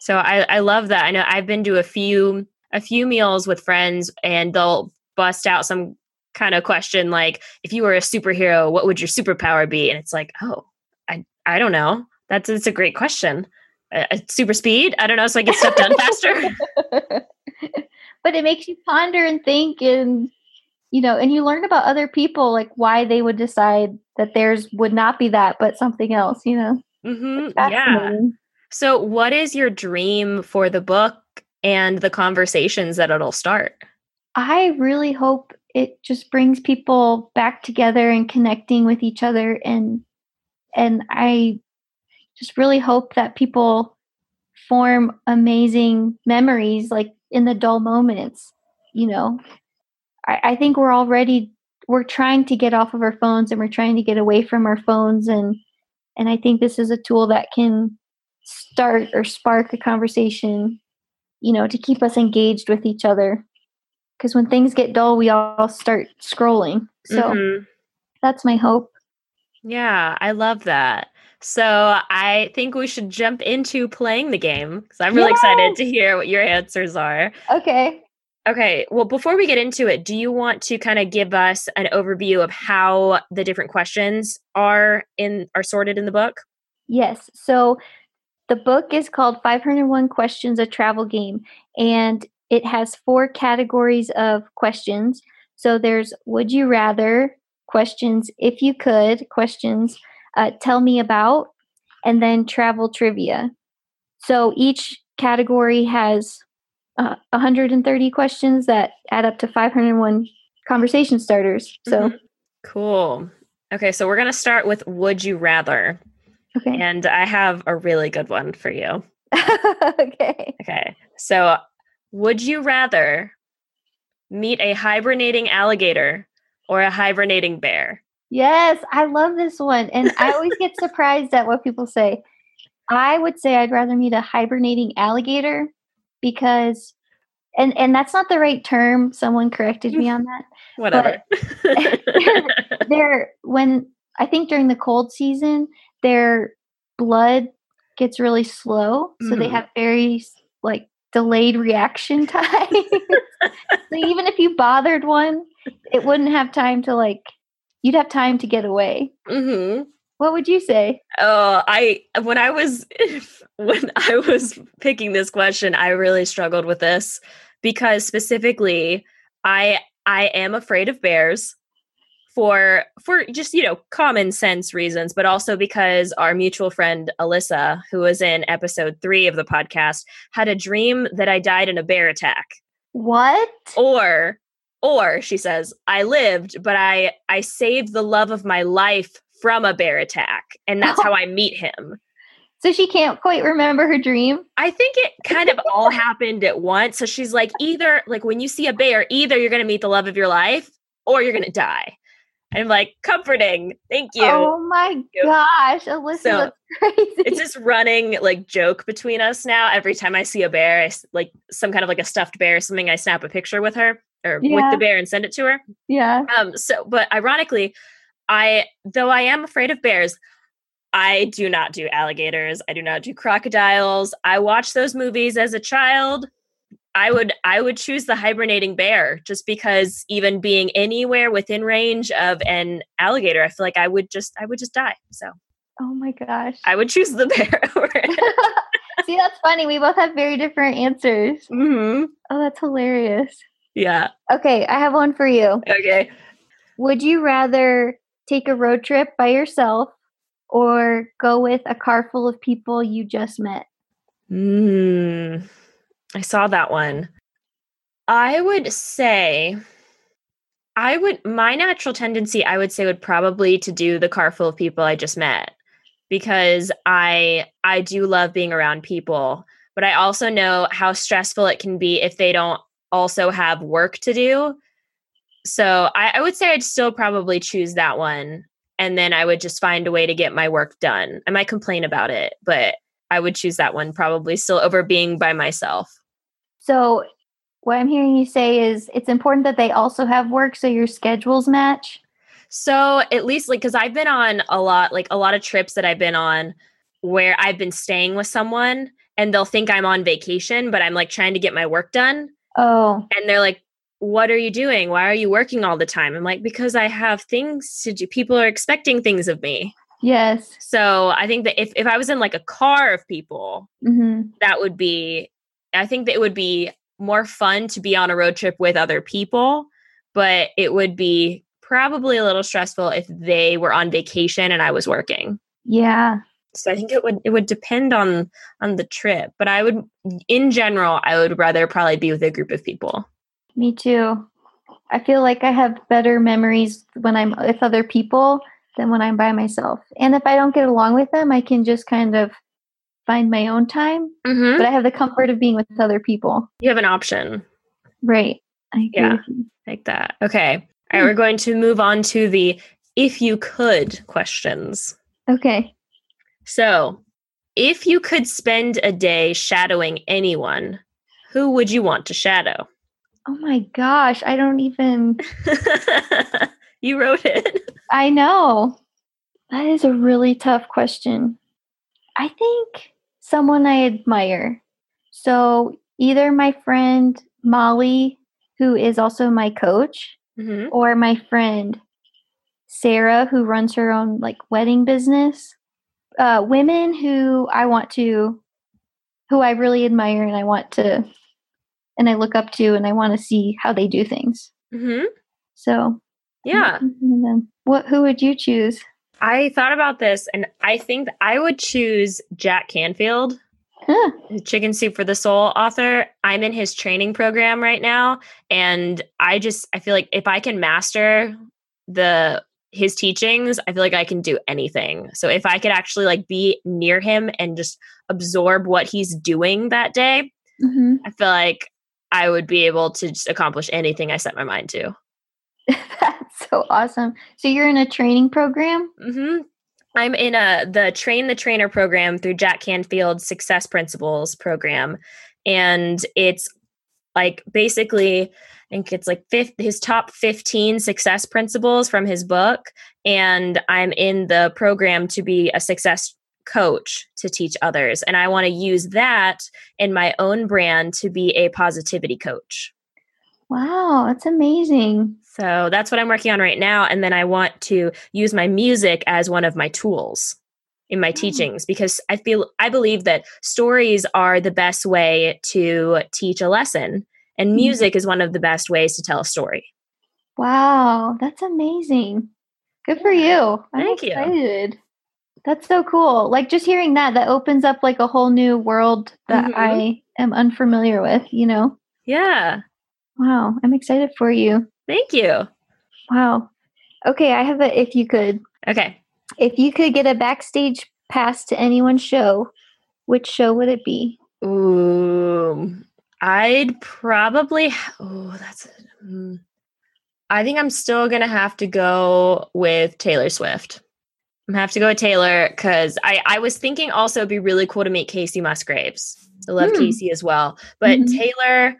So i i love that. I know i've been to a few a few meals with friends and they'll bust out some kind of question like if you were a superhero what would your superpower be? And it's like oh i i don't know. That's it's a great question. Uh, super speed? I don't know. So i get stuff done faster but it makes you ponder and think and you know and you learn about other people like why they would decide that theirs would not be that but something else you know? Mm-hmm. yeah. so what is your dream for the book and the conversations that it'll start? I really hope it just brings people back together and connecting with each other and and i just really hope that people form amazing memories like in the dull moments you know I, I think we're already we're trying to get off of our phones and we're trying to get away from our phones and and i think this is a tool that can start or spark a conversation you know to keep us engaged with each other because when things get dull, we all start scrolling. So mm-hmm. that's my hope. Yeah, I love that. So I think we should jump into playing the game because I'm really excited to hear what your answers are. Okay. Okay. Well, before we get into it, do you want to kind of give us an overview of how the different questions are in are sorted in the book? Yes. So the book is called 501 Questions a Travel Game and it has four categories of questions. So there's would you rather questions, if you could questions, uh, tell me about, and then travel trivia. So each category has uh, 130 questions that add up to 501 conversation starters. So mm-hmm. cool. Okay, so we're going to start with would you rather. Okay. And I have a really good one for you. okay. Okay. So would you rather meet a hibernating alligator or a hibernating bear? Yes, I love this one. And I always get surprised at what people say. I would say I'd rather meet a hibernating alligator because and and that's not the right term. Someone corrected me on that. Whatever. they're, they're when I think during the cold season, their blood gets really slow, so mm. they have very like delayed reaction time. so even if you bothered one, it wouldn't have time to like you'd have time to get away. Mm-hmm. What would you say? Oh, I when I was when I was picking this question, I really struggled with this because specifically I I am afraid of bears for for just you know common sense reasons but also because our mutual friend alyssa who was in episode three of the podcast had a dream that i died in a bear attack what or or she says i lived but i i saved the love of my life from a bear attack and that's how i meet him so she can't quite remember her dream i think it kind of all happened at once so she's like either like when you see a bear either you're going to meet the love of your life or you're going to die I'm like, comforting. Thank you. Oh my gosh, Alyssa, so crazy. It's this running like joke between us now. Every time I see a bear, I, like some kind of like a stuffed bear, or something, I snap a picture with her or yeah. with the bear and send it to her. Yeah. Um. So, but ironically, I though I am afraid of bears, I do not do alligators. I do not do crocodiles. I watched those movies as a child. I would I would choose the hibernating bear just because even being anywhere within range of an alligator, I feel like I would just I would just die. So Oh my gosh. I would choose the bear See, that's funny. We both have very different answers. Mm-hmm. Oh, that's hilarious. Yeah. Okay, I have one for you. Okay. Would you rather take a road trip by yourself or go with a car full of people you just met? Hmm. I saw that one. I would say I would my natural tendency I would say would probably to do the car full of people I just met because I I do love being around people, but I also know how stressful it can be if they don't also have work to do. So I, I would say I'd still probably choose that one. And then I would just find a way to get my work done. I might complain about it, but I would choose that one probably still over being by myself. So, what I'm hearing you say is it's important that they also have work so your schedules match. So, at least like cuz I've been on a lot like a lot of trips that I've been on where I've been staying with someone and they'll think I'm on vacation, but I'm like trying to get my work done. Oh. And they're like, What are you doing? Why are you working all the time? I'm like, Because I have things to do. People are expecting things of me. Yes. So I think that if, if I was in like a car of people, mm-hmm. that would be I think that it would be more fun to be on a road trip with other people, but it would be probably a little stressful if they were on vacation and I was working. Yeah. So I think it would it would depend on on the trip, but I would in general I would rather probably be with a group of people. Me too. I feel like I have better memories when I'm with other people than when I'm by myself. And if I don't get along with them, I can just kind of find my own time, mm-hmm. but I have the comfort of being with other people. You have an option. Right. I yeah. Like that. Okay. All right. Hmm. We're going to move on to the if you could questions. Okay. So, if you could spend a day shadowing anyone, who would you want to shadow? Oh my gosh, I don't even. you wrote it. I know. That is a really tough question. I think someone I admire. So either my friend Molly, who is also my coach, mm-hmm. or my friend Sarah, who runs her own like wedding business. Uh, women who I want to, who I really admire and I want to, and I look up to, and I want to see how they do things. Mm-hmm. So, yeah. What? Who would you choose? I thought about this and I think I would choose Jack Canfield, huh. Chicken Soup for the Soul author. I'm in his training program right now. And I just, I feel like if I can master the, his teachings, I feel like I can do anything. So if I could actually like be near him and just absorb what he's doing that day, mm-hmm. I feel like I would be able to just accomplish anything I set my mind to. That's so awesome. So you're in a training program? Mm-hmm. I'm in a the Train the Trainer program through Jack Canfield's Success Principles program, and it's like basically think it's like fifth, his top 15 success principles from his book. And I'm in the program to be a success coach to teach others. And I want to use that in my own brand to be a positivity coach. Wow, that's amazing. So that's what I'm working on right now. And then I want to use my music as one of my tools in my oh. teachings because I feel I believe that stories are the best way to teach a lesson and mm-hmm. music is one of the best ways to tell a story. Wow, that's amazing. Good for you. I'm Thank excited. you. That's so cool. Like just hearing that, that opens up like a whole new world that mm-hmm. I am unfamiliar with, you know? Yeah. Wow. I'm excited for you. Thank you. Wow. Okay. I have a if you could. Okay. If you could get a backstage pass to anyone's show, which show would it be? Ooh. I'd probably. Oh, that's. Mm, I think I'm still going to have to go with Taylor Swift. I'm have to go with Taylor because I, I was thinking also it'd be really cool to meet Kacey Musgraves. I love mm. Kacey as well. But mm-hmm. Taylor,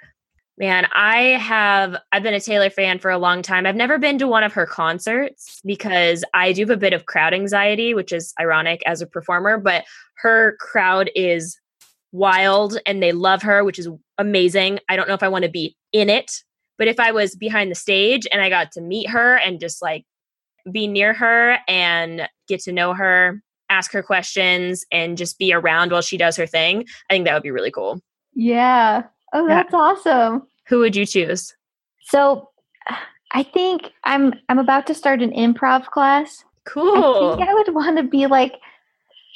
man, I have I've been a Taylor fan for a long time. I've never been to one of her concerts because I do have a bit of crowd anxiety, which is ironic as a performer, but her crowd is wild and they love her, which is amazing. I don't know if I want to be in it, but if I was behind the stage and I got to meet her and just like be near her and get to know her, ask her questions, and just be around while she does her thing, I think that would be really cool. Yeah. Oh, that's yeah. awesome. Who would you choose? So I think I'm I'm about to start an improv class. Cool. I think I would want to be like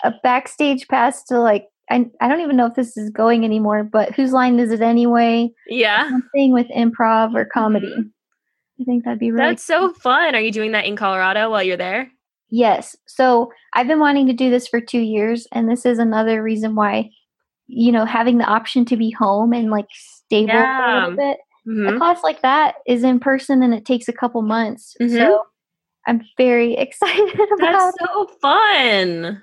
a backstage pass to like I, I don't even know if this is going anymore, but whose line is it anyway? Yeah. Something with improv or comedy. Mm-hmm. I think that'd be really That's cool. so fun. Are you doing that in Colorado while you're there? Yes. So I've been wanting to do this for two years, and this is another reason why, you know, having the option to be home and like stable yeah. a little bit. Mm-hmm. A class like that is in person and it takes a couple months. Mm-hmm. So I'm very excited about That's so it. fun.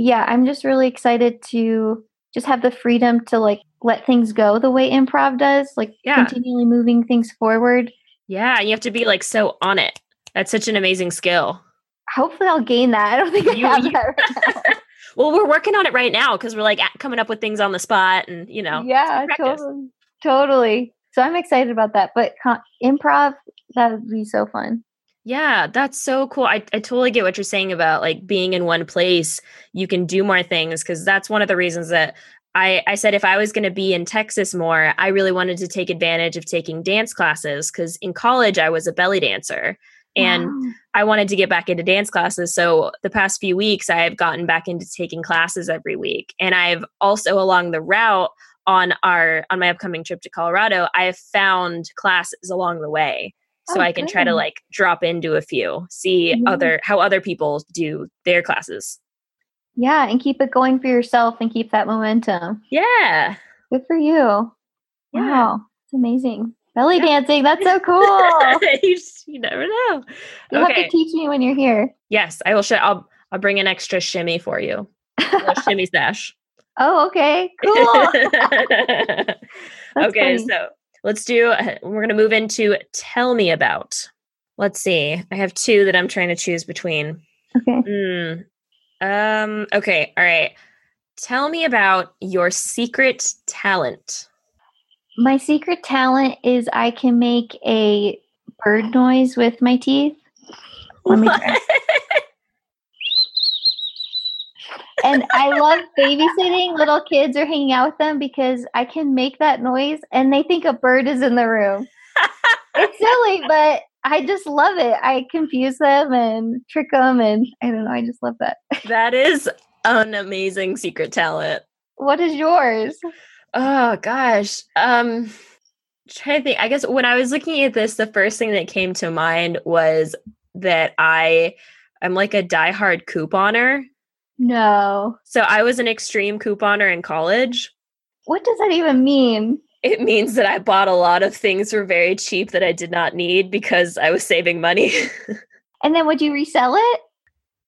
Yeah, I'm just really excited to just have the freedom to like let things go the way improv does, like yeah. continually moving things forward yeah, you have to be like so on it. That's such an amazing skill. Hopefully, I'll gain that. I don't think I you, have that right well, we're working on it right now because we're like coming up with things on the spot, and you know, yeah, totally, totally. So I'm excited about that. But con- improv, that would be so fun. Yeah, that's so cool. I, I totally get what you're saying about like being in one place, you can do more things because that's one of the reasons that I, I said if I was going to be in Texas more, I really wanted to take advantage of taking dance classes because in college I was a belly dancer and wow. I wanted to get back into dance classes. So the past few weeks I have gotten back into taking classes every week. And I've also along the route on our on my upcoming trip to Colorado, I have found classes along the way. So oh, I can try to like drop into a few, see mm-hmm. other how other people do their classes. Yeah, and keep it going for yourself and keep that momentum. Yeah. Good for you. Yeah. Wow. It's amazing. Belly yeah. dancing. That's so cool. you, just, you never know. You'll okay. have to teach me when you're here. Yes, I will. Sh- I'll I'll bring an extra shimmy for you. shimmy stash. Oh, okay. Cool. okay, funny. so let's do. We're gonna move into tell me about. Let's see. I have two that I'm trying to choose between. Okay. Mm, um, okay, all right. Tell me about your secret talent. My secret talent is I can make a bird noise with my teeth. Let me try. and I love babysitting little kids or hanging out with them because I can make that noise and they think a bird is in the room. it's silly, but I just love it. I confuse them and trick them, and I don't know. I just love that. that is an amazing secret talent. What is yours? Oh gosh. Um trying to think. I guess when I was looking at this, the first thing that came to mind was that I I'm like a diehard couponer. No. So I was an extreme couponer in college. What does that even mean? it means that I bought a lot of things for very cheap that I did not need because I was saving money. and then would you resell it?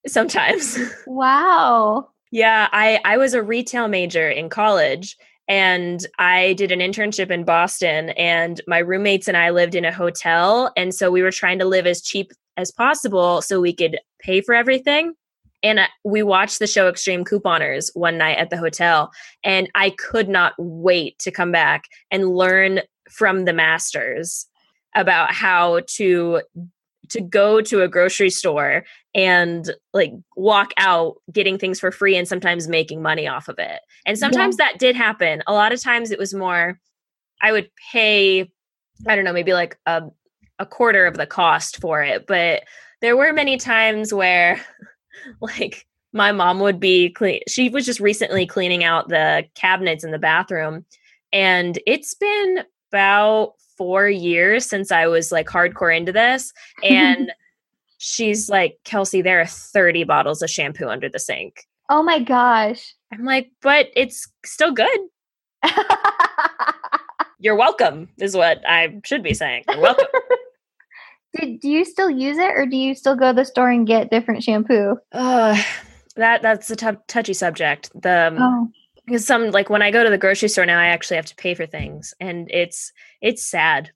Sometimes. Wow. Yeah, I I was a retail major in college and I did an internship in Boston and my roommates and I lived in a hotel and so we were trying to live as cheap as possible so we could pay for everything and we watched the show Extreme Couponers one night at the hotel, and I could not wait to come back and learn from the masters about how to to go to a grocery store and like walk out getting things for free and sometimes making money off of it. And sometimes yeah. that did happen. A lot of times it was more I would pay I don't know, maybe like a a quarter of the cost for it, but there were many times where like my mom would be clean she was just recently cleaning out the cabinets in the bathroom and it's been about four years since I was like hardcore into this. And she's like, Kelsey, there are 30 bottles of shampoo under the sink. Oh my gosh. I'm like, but it's still good. You're welcome, is what I should be saying. You're welcome. Do, do you still use it or do you still go to the store and get different shampoo? Uh, that that's a t- touchy subject. The um, oh because some like when I go to the grocery store now, I actually have to pay for things, and it's it's sad.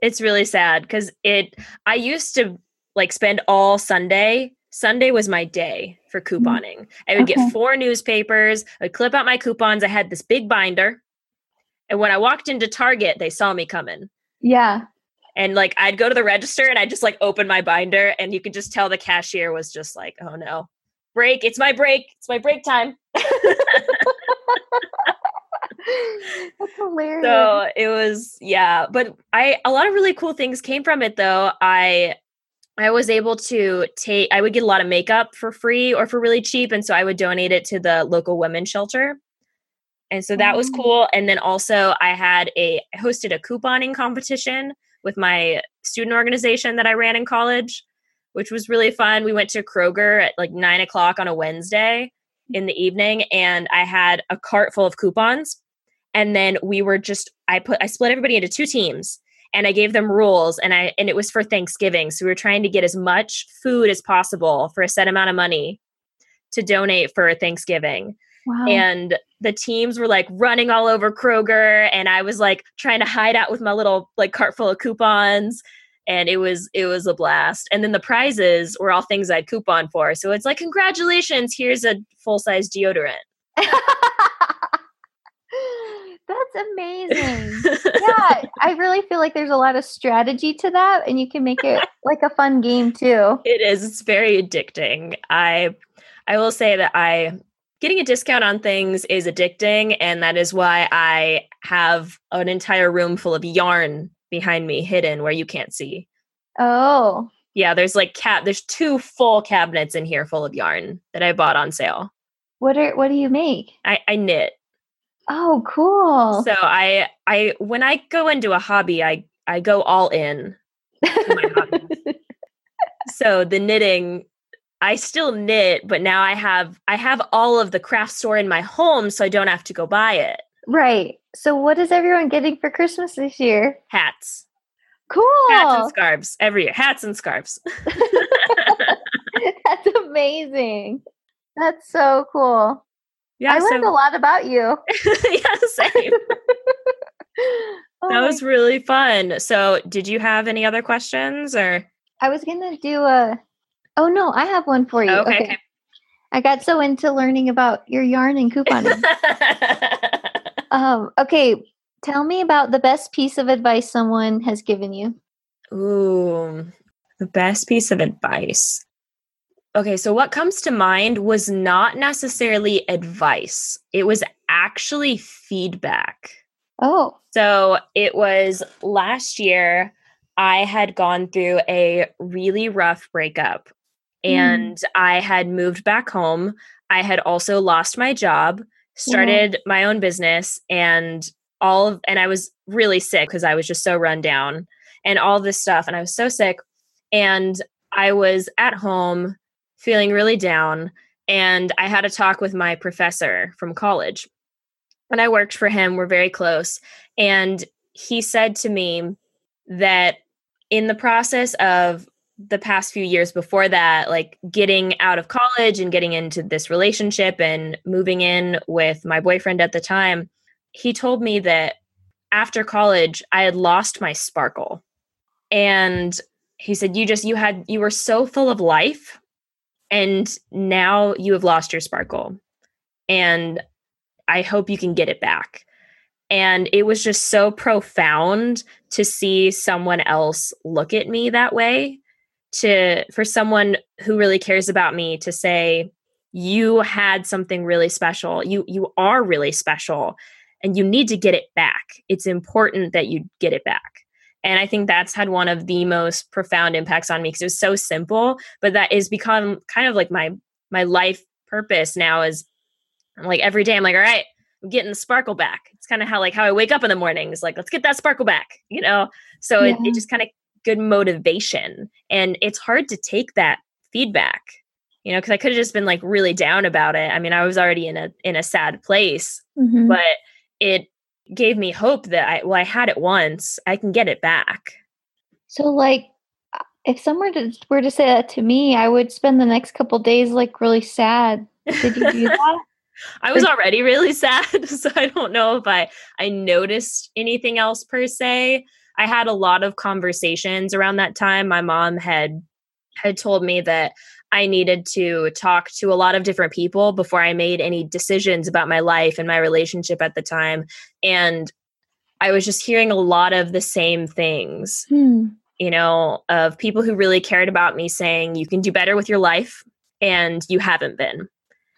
It's really sad because it. I used to like spend all Sunday. Sunday was my day for mm-hmm. couponing. I would okay. get four newspapers. I'd clip out my coupons. I had this big binder, and when I walked into Target, they saw me coming. Yeah. And like I'd go to the register and I'd just like open my binder, and you could just tell the cashier was just like, "Oh no, break! It's my break! It's my break time." That's hilarious. So it was, yeah. But I a lot of really cool things came from it though. I I was able to take I would get a lot of makeup for free or for really cheap. And so I would donate it to the local women's shelter. And so that was oh. cool. And then also I had a I hosted a couponing competition with my student organization that I ran in college, which was really fun. We went to Kroger at like nine o'clock on a Wednesday in the evening and I had a cart full of coupons. And then we were just I put I split everybody into two teams and I gave them rules and I and it was for Thanksgiving. So we were trying to get as much food as possible for a set amount of money to donate for Thanksgiving. Wow. And the teams were like running all over Kroger and I was like trying to hide out with my little like cart full of coupons and it was it was a blast. And then the prizes were all things I'd coupon for. So it's like congratulations, here's a full-size deodorant. That's amazing. yeah, I really feel like there's a lot of strategy to that and you can make it like a fun game too. It is. It's very addicting. I I will say that I getting a discount on things is addicting and that is why I have an entire room full of yarn behind me hidden where you can't see. Oh. Yeah, there's like cat there's two full cabinets in here full of yarn that I bought on sale. What are what do you make? I, I knit. Oh, cool. So I I when I go into a hobby, I I go all in. so the knitting I still knit, but now I have I have all of the craft store in my home so I don't have to go buy it. Right. So what is everyone getting for Christmas this year? Hats. Cool. Hats and scarves every year. Hats and scarves. That's amazing. That's so cool. Yeah, I so, learned a lot about you. yeah, same. oh that was oh really fun. So, did you have any other questions or? I was gonna do a. Oh no, I have one for you. Oh, okay. okay. I got so into learning about your yarn and couponing. Um, okay, tell me about the best piece of advice someone has given you. Ooh, the best piece of advice. Okay, so what comes to mind was not necessarily advice, it was actually feedback. Oh. So it was last year, I had gone through a really rough breakup. And mm. I had moved back home. I had also lost my job started mm-hmm. my own business and all of and I was really sick because I was just so run down and all this stuff and I was so sick and I was at home feeling really down and I had a talk with my professor from college. And I worked for him, we're very close, and he said to me that in the process of the past few years before that, like getting out of college and getting into this relationship and moving in with my boyfriend at the time, he told me that after college, I had lost my sparkle. And he said, You just, you had, you were so full of life, and now you have lost your sparkle. And I hope you can get it back. And it was just so profound to see someone else look at me that way. To for someone who really cares about me to say, you had something really special. You you are really special and you need to get it back. It's important that you get it back. And I think that's had one of the most profound impacts on me because it was so simple, but that is become kind of like my my life purpose now is I'm like every day I'm like, all right, I'm getting the sparkle back. It's kind of how like how I wake up in the morning is like, let's get that sparkle back, you know? So yeah. it, it just kind of good motivation. And it's hard to take that feedback, you know, because I could have just been like really down about it. I mean, I was already in a in a sad place, mm-hmm. but it gave me hope that I well, I had it once, I can get it back. So like if someone were to say that to me, I would spend the next couple days like really sad. Did you do that? I was already really sad, so I don't know if I I noticed anything else per se. I had a lot of conversations around that time. My mom had had told me that I needed to talk to a lot of different people before I made any decisions about my life and my relationship at the time. And I was just hearing a lot of the same things, hmm. you know, of people who really cared about me saying, you can do better with your life, and you haven't been.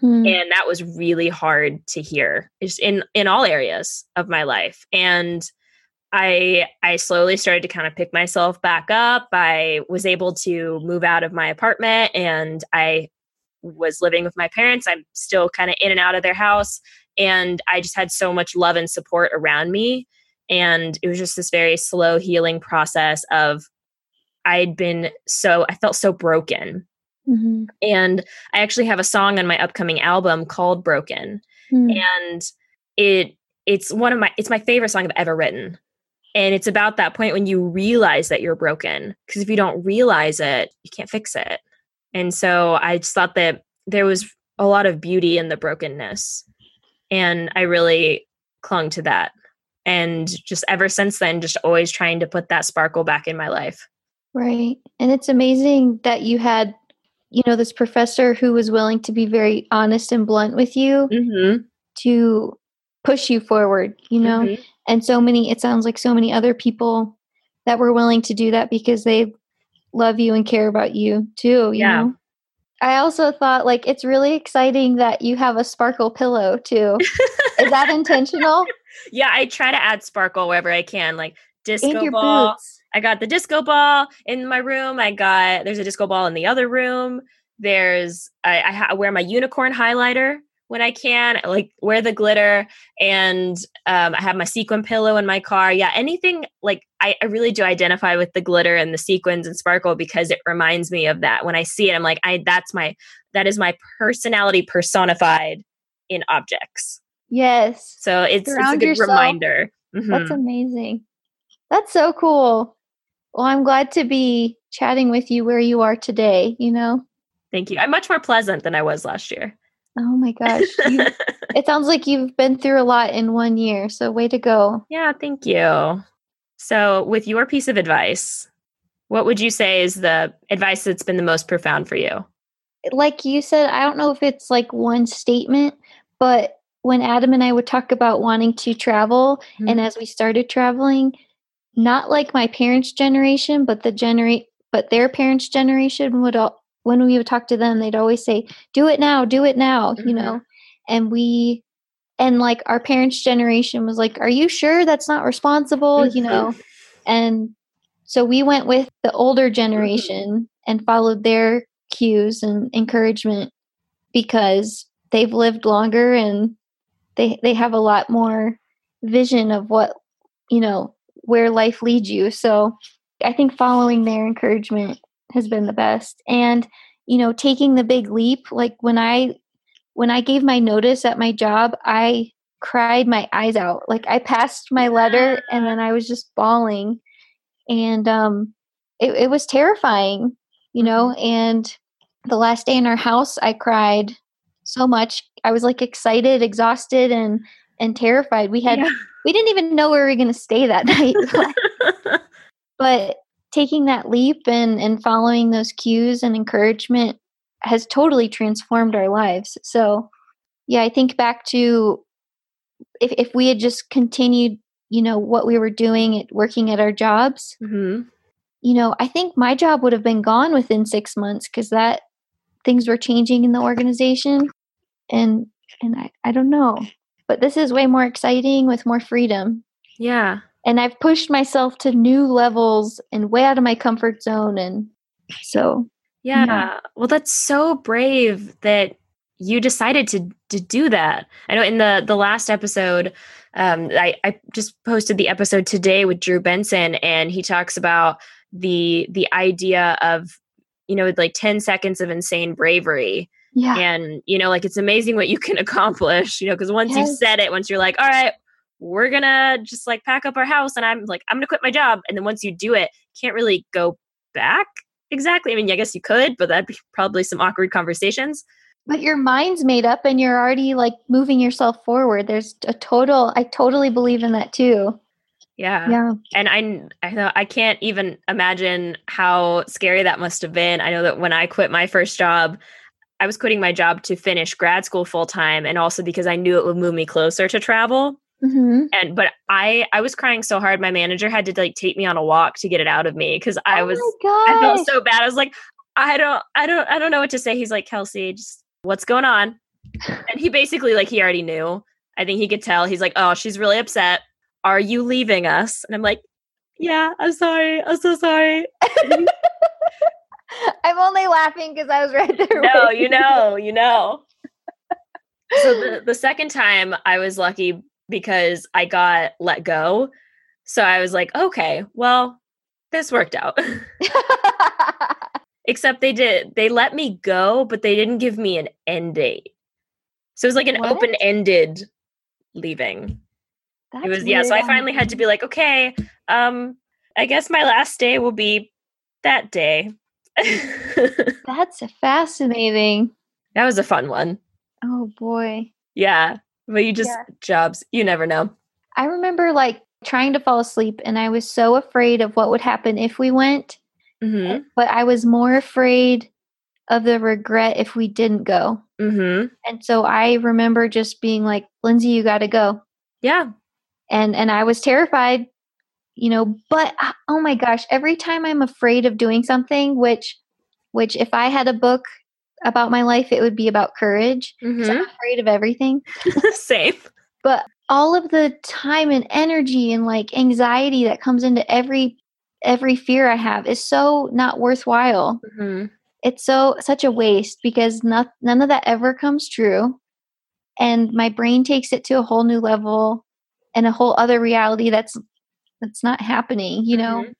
Hmm. And that was really hard to hear just in in all areas of my life. And I I slowly started to kind of pick myself back up. I was able to move out of my apartment and I was living with my parents. I'm still kind of in and out of their house and I just had so much love and support around me and it was just this very slow healing process of I'd been so I felt so broken. Mm-hmm. And I actually have a song on my upcoming album called Broken. Mm. And it it's one of my it's my favorite song I've ever written and it's about that point when you realize that you're broken. Because if you don't realize it, you can't fix it. And so I just thought that there was a lot of beauty in the brokenness. And I really clung to that. And just ever since then, just always trying to put that sparkle back in my life. Right. And it's amazing that you had, you know, this professor who was willing to be very honest and blunt with you mm-hmm. to push you forward, you know? Mm-hmm and so many it sounds like so many other people that were willing to do that because they love you and care about you too you yeah. know? I also thought like it's really exciting that you have a sparkle pillow too. Is that intentional? Yeah i try to add sparkle wherever i can like disco ball. boots. i got the disco ball in my room. I got there's a disco ball in the other room. There's i, I ha- wear my unicorn highlighter when I can, like wear the glitter, and um, I have my sequin pillow in my car. Yeah, anything like I, I really do identify with the glitter and the sequins and sparkle because it reminds me of that. When I see it, I'm like, I that's my that is my personality personified in objects. Yes. So it's, it's a good yourself. reminder. Mm-hmm. That's amazing. That's so cool. Well, I'm glad to be chatting with you where you are today, you know? Thank you. I'm much more pleasant than I was last year. Oh my gosh. it sounds like you've been through a lot in one year. So, way to go. Yeah, thank you. So, with your piece of advice, what would you say is the advice that's been the most profound for you? Like you said, I don't know if it's like one statement, but when Adam and I would talk about wanting to travel, mm-hmm. and as we started traveling, not like my parents' generation, but the generate, but their parents' generation would all, when we would talk to them, they'd always say, "Do it now, do it now," mm-hmm. you know. And we and like our parents' generation was like, "Are you sure that's not responsible?" Mm-hmm. you know. And so we went with the older mm-hmm. generation mm-hmm. and followed their cues and encouragement because they've lived longer and they they have a lot more vision of what, you know, where life leads you. So I think following their encouragement has been the best. And you know taking the big leap like when i when i gave my notice at my job i cried my eyes out. Like i passed my letter and then i was just bawling. And um it, it was terrifying you know mm-hmm. and the last day in our house i cried so much. I was like excited exhausted and and terrified. We had yeah. we didn't even know where we were going to stay that night. But taking that leap and and following those cues and encouragement has totally transformed our lives so yeah i think back to if, if we had just continued, you know, what we were doing at working at our jobs, mm-hmm. you know, I think my job would have been gone within six months because that things were changing in the organization. And and I, I don't know. But this is way more exciting with more freedom. Yeah. And I've pushed myself to new levels and way out of my comfort zone. And so yeah. yeah. Well, that's so brave that you decided to to do that. I know in the the last episode, um, I, I just posted the episode today with Drew Benson, and he talks about the the idea of you know like 10 seconds of insane bravery yeah and you know like it's amazing what you can accomplish you know because once yes. you've said it once you're like all right we're gonna just like pack up our house and i'm like i'm gonna quit my job. And then once you do it can't really go back exactly. I mean i guess you could but that'd be probably some awkward conversations. But your mind's made up and you're already like moving yourself forward. There's a total i totally believe in that too. Yeah. Yeah. And i i know i can't even imagine how scary that must have been. I know that when i quit my first job i was quitting my job to finish grad school full time and also because i knew it would move me closer to travel Mm-hmm. And but I I was crying so hard my manager had to like take me on a walk to get it out of me because I oh was I felt so bad. I was like, I don't I don't I don't know what to say. He's like, Kelsey, just what's going on? And he basically like he already knew. I think he could tell. He's like, oh, she's really upset. Are you leaving us? And I'm like, yeah, I'm sorry. I'm so sorry. I'm only laughing because I was right there. No, you know, you know. so the, the second time I was lucky because I got let go. So I was like, okay, well, this worked out. Except they did, they let me go, but they didn't give me an end date. So it was like an open ended leaving. That's it was, yeah. So I finally had to be like, okay, um, I guess my last day will be that day. That's fascinating. That was a fun one. Oh boy. Yeah. But you just yeah. jobs, you never know. I remember like trying to fall asleep and I was so afraid of what would happen if we went. Mm-hmm. But I was more afraid of the regret if we didn't go. Mm-hmm. And so I remember just being like, Lindsey, you got to go. Yeah. And and I was terrified, you know, but uh, oh my gosh, every time I'm afraid of doing something, which which if I had a book about my life, it would be about courage. Mm-hmm. I'm afraid of everything. Safe. But all of the time and energy and like anxiety that comes into every every fear I have is so not worthwhile. Mm-hmm. It's so such a waste because not, none of that ever comes true. And my brain takes it to a whole new level and a whole other reality that's that's not happening, you know? Mm-hmm.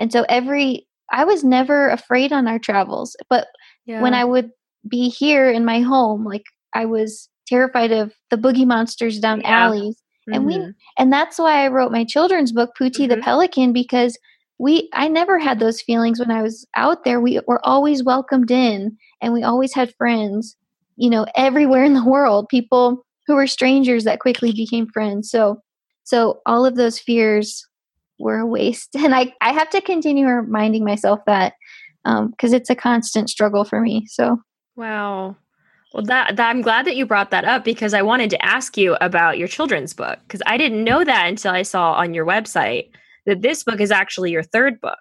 And so every I was never afraid on our travels, but yeah. when I would be here in my home. Like I was terrified of the boogie monsters down yeah. alleys. Mm-hmm. And we mm-hmm. and that's why I wrote my children's book, Pootie mm-hmm. the Pelican, because we I never had those feelings when I was out there. We were always welcomed in and we always had friends, you know, everywhere in the world, people who were strangers that quickly became friends. So so all of those fears were a waste. And I, I have to continue reminding myself that because um, it's a constant struggle for me. So Wow. Well, that, that, I'm glad that you brought that up because I wanted to ask you about your children's book because I didn't know that until I saw on your website that this book is actually your third book.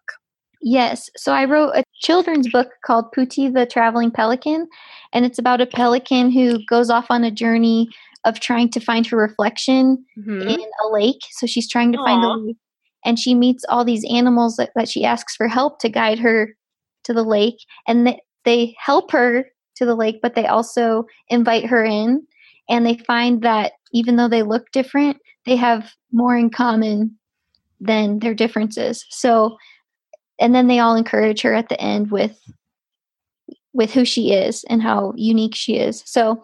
Yes. So I wrote a children's book called Pootie the Traveling Pelican, and it's about a pelican who goes off on a journey of trying to find her reflection mm-hmm. in a lake. So she's trying to Aww. find a lake, and she meets all these animals that, that she asks for help to guide her to the lake, and th- they help her to the lake, but they also invite her in. And they find that even though they look different, they have more in common than their differences. So, and then they all encourage her at the end with with who she is and how unique she is. So,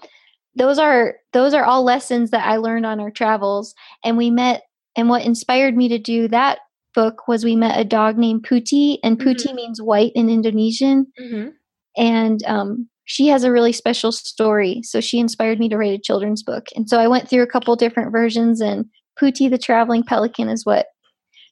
those are those are all lessons that I learned on our travels. And we met, and what inspired me to do that book was we met a dog named Pootie, and Pootie mm-hmm. means white in Indonesian. Mm-hmm. And um, she has a really special story. So she inspired me to write a children's book. And so I went through a couple different versions, and Pootie the Traveling Pelican is what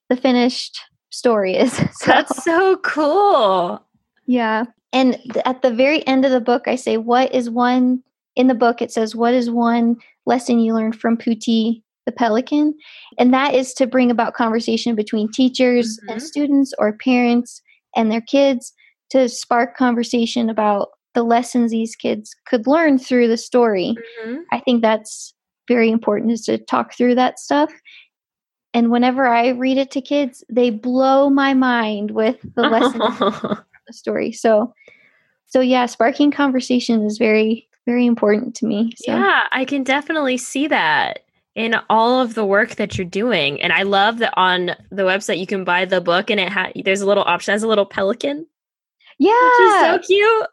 the finished story is. So, That's so cool. Yeah. And th- at the very end of the book, I say, What is one, in the book, it says, What is one lesson you learned from Pootie the Pelican, and that is to bring about conversation between teachers mm-hmm. and students or parents and their kids to spark conversation about the lessons these kids could learn through the story. Mm-hmm. I think that's very important is to talk through that stuff. And whenever I read it to kids, they blow my mind with the lesson of the story. So so yeah, sparking conversation is very very important to me. So. Yeah, I can definitely see that in all of the work that you're doing. And I love that on the website you can buy the book and it has there's a little option as a little pelican. Yeah. Which is so cute.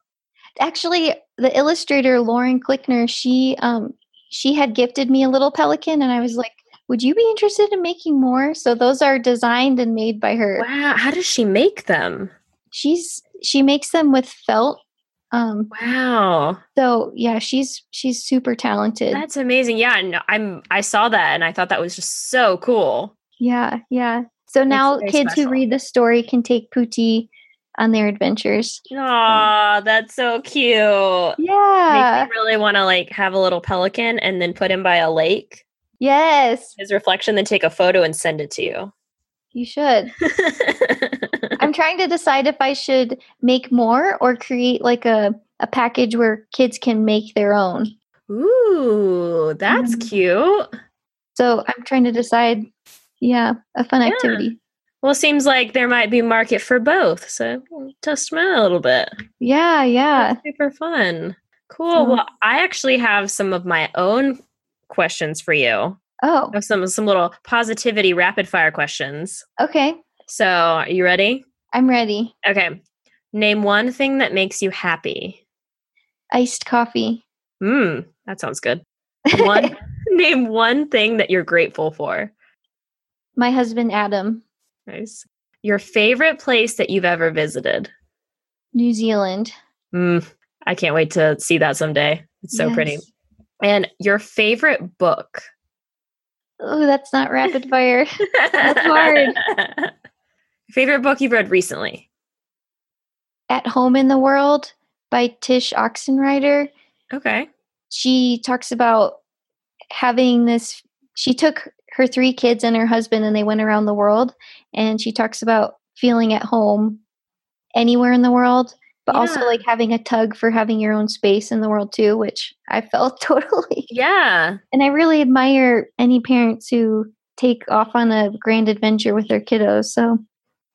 Actually, the illustrator Lauren Klickner, she um she had gifted me a little pelican and I was like, would you be interested in making more? So those are designed and made by her. Wow. How does she make them? She's she makes them with felt um, wow. So yeah, she's she's super talented. That's amazing. Yeah, no, I'm I saw that and I thought that was just so cool. Yeah, yeah. So now kids special. who read the story can take Pootie on their adventures. Aw, that's so cute. Yeah. Makes me really want to like have a little pelican and then put him by a lake. Yes. His reflection, then take a photo and send it to you. You should. I'm trying to decide if I should make more or create like a, a package where kids can make their own. Ooh, that's mm-hmm. cute. So I'm trying to decide, yeah, a fun yeah. activity. Well, it seems like there might be market for both. So test them out a little bit. Yeah, yeah. That's super fun. Cool. So, well, I actually have some of my own questions for you. Oh. Some some little positivity rapid fire questions. Okay. So, are you ready? I'm ready. Okay. Name one thing that makes you happy. Iced coffee. Mmm, that sounds good. One name one thing that you're grateful for. My husband Adam. Nice. Your favorite place that you've ever visited? New Zealand. Mm, I can't wait to see that someday. It's so yes. pretty. And your favorite book? Oh, that's not rapid fire. that's hard. Favorite book you've read recently? At Home in the World by Tsh Oxenreider. Okay. She talks about having this she took her three kids and her husband and they went around the world and she talks about feeling at home anywhere in the world but yeah. also like having a tug for having your own space in the world too which i felt totally yeah and i really admire any parents who take off on a grand adventure with their kiddos so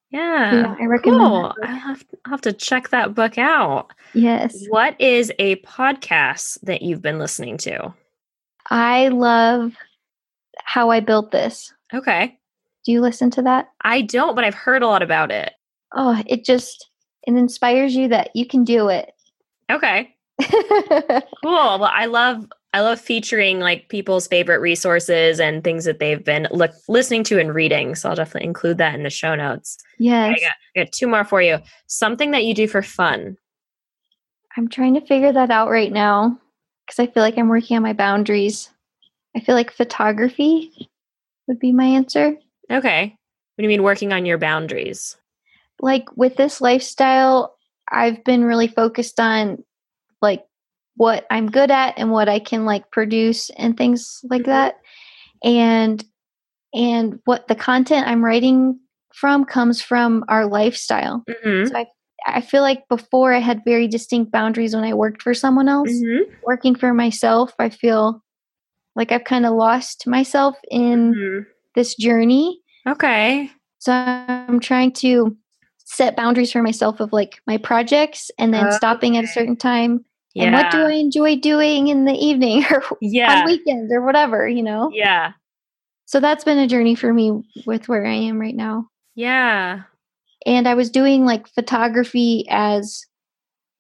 yeah, yeah I recommend. Cool. I have to, I'll have to check that book out. Yes. What is a podcast that you've been listening to? I love how I built this. Okay. Do you listen to that? I don't, but I've heard a lot about it. Oh, it just it inspires you that you can do it. Okay. cool. Well, I love I love featuring like people's favorite resources and things that they've been li- listening to and reading. So I'll definitely include that in the show notes. Yes. I got, I got two more for you. Something that you do for fun. I'm trying to figure that out right now because I feel like I'm working on my boundaries. I feel like photography would be my answer. Okay. What do you mean working on your boundaries? Like with this lifestyle, I've been really focused on like what I'm good at and what I can like produce and things like mm-hmm. that. And and what the content I'm writing from comes from our lifestyle. Mm-hmm. So I I feel like before I had very distinct boundaries when I worked for someone else. Mm-hmm. Working for myself, I feel like I've kind of lost myself in mm-hmm. this journey. Okay. So I'm trying to set boundaries for myself of like my projects and then stopping at a certain time yeah. and what do I enjoy doing in the evening or yeah. on weekends or whatever, you know? Yeah. So that's been a journey for me with where I am right now. Yeah. And I was doing like photography as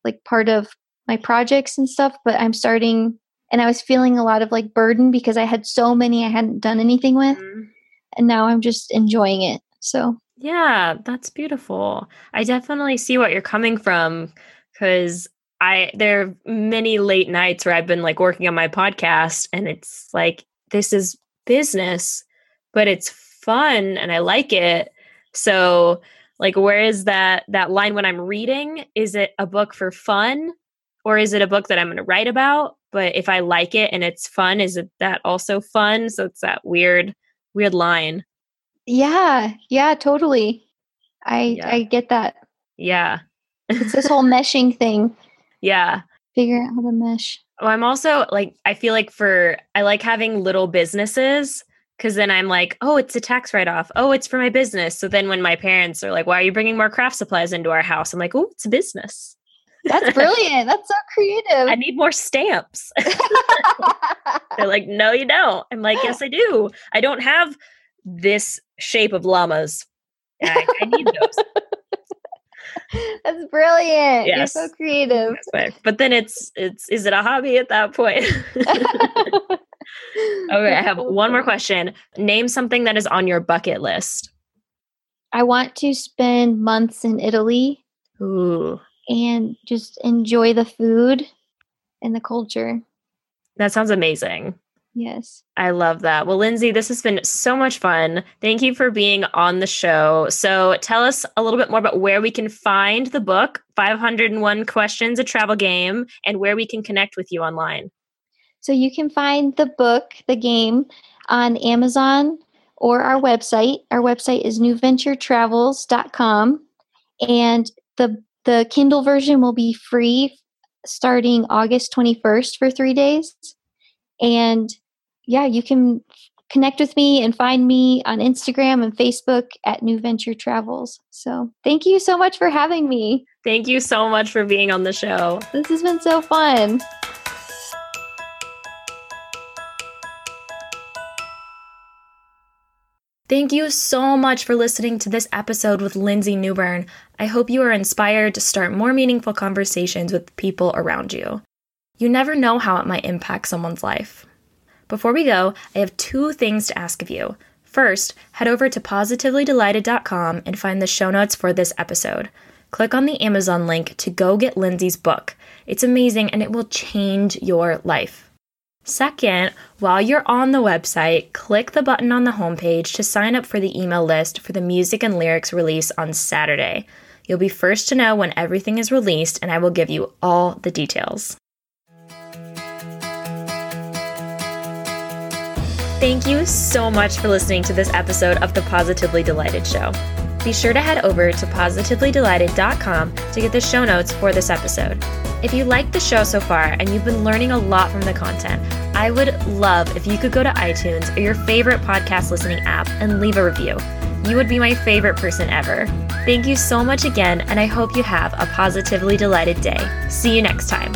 like part of my projects and stuff, but I'm starting and I was feeling a lot of like burden because I had so many I hadn't done anything with. Mm-hmm. And now I'm just enjoying it. So, yeah, that's beautiful. I definitely see what you're coming from because I there are many late nights where I've been like working on my podcast and it's like this is business, but it's fun and I like it. So like where is that that line when I'm reading? Is it a book for fun or is it a book that I'm going to write about? But if I like it and it's fun, is it that also fun? So it's that weird, weird line. Yeah, yeah, totally. I yeah. I get that. Yeah. it's this whole meshing thing. Yeah. Figure out how to mesh. Well, I'm also like I feel like for I like having little businesses because then I'm like, oh, it's a tax write off. Oh, it's for my business. So then when my parents are like, why are you bringing more craft supplies into our house? I'm like, oh, it's a business. That's brilliant. That's so creative. I need more stamps. They're like, no, you don't. I'm like, yes, I do. I don't have this shape of llamas. I, I need those. That's brilliant. Yes. You're so creative. But then it's it's is it a hobby at that point? okay, I have one more question. Name something that is on your bucket list. I want to spend months in Italy. Ooh. And just enjoy the food and the culture. That sounds amazing. Yes. I love that. Well, Lindsey, this has been so much fun. Thank you for being on the show. So, tell us a little bit more about where we can find the book, 501 Questions, a Travel Game, and where we can connect with you online. So, you can find the book, the game, on Amazon or our website. Our website is newventuretravels.com. And the, the Kindle version will be free starting August 21st for three days. And yeah, you can connect with me and find me on Instagram and Facebook at New Venture Travels. So thank you so much for having me. Thank you so much for being on the show. This has been so fun. Thank you so much for listening to this episode with Lindsey Nubern. I hope you are inspired to start more meaningful conversations with people around you. You never know how it might impact someone's life. Before we go, I have two things to ask of you. First, head over to positivelydelighted.com and find the show notes for this episode. Click on the Amazon link to go get Lindsey's book. It's amazing and it will change your life. Second, while you're on the website, click the button on the homepage to sign up for the email list for the music and lyrics release on Saturday. You'll be first to know when everything is released, and I will give you all the details. Thank you so much for listening to this episode of The Positively Delighted Show. Be sure to head over to positivelydelighted.com to get the show notes for this episode. If you like the show so far and you've been learning a lot from the content, I would love if you could go to iTunes or your favorite podcast listening app and leave a review. You would be my favorite person ever. Thank you so much again, and I hope you have a positively delighted day. See you next time.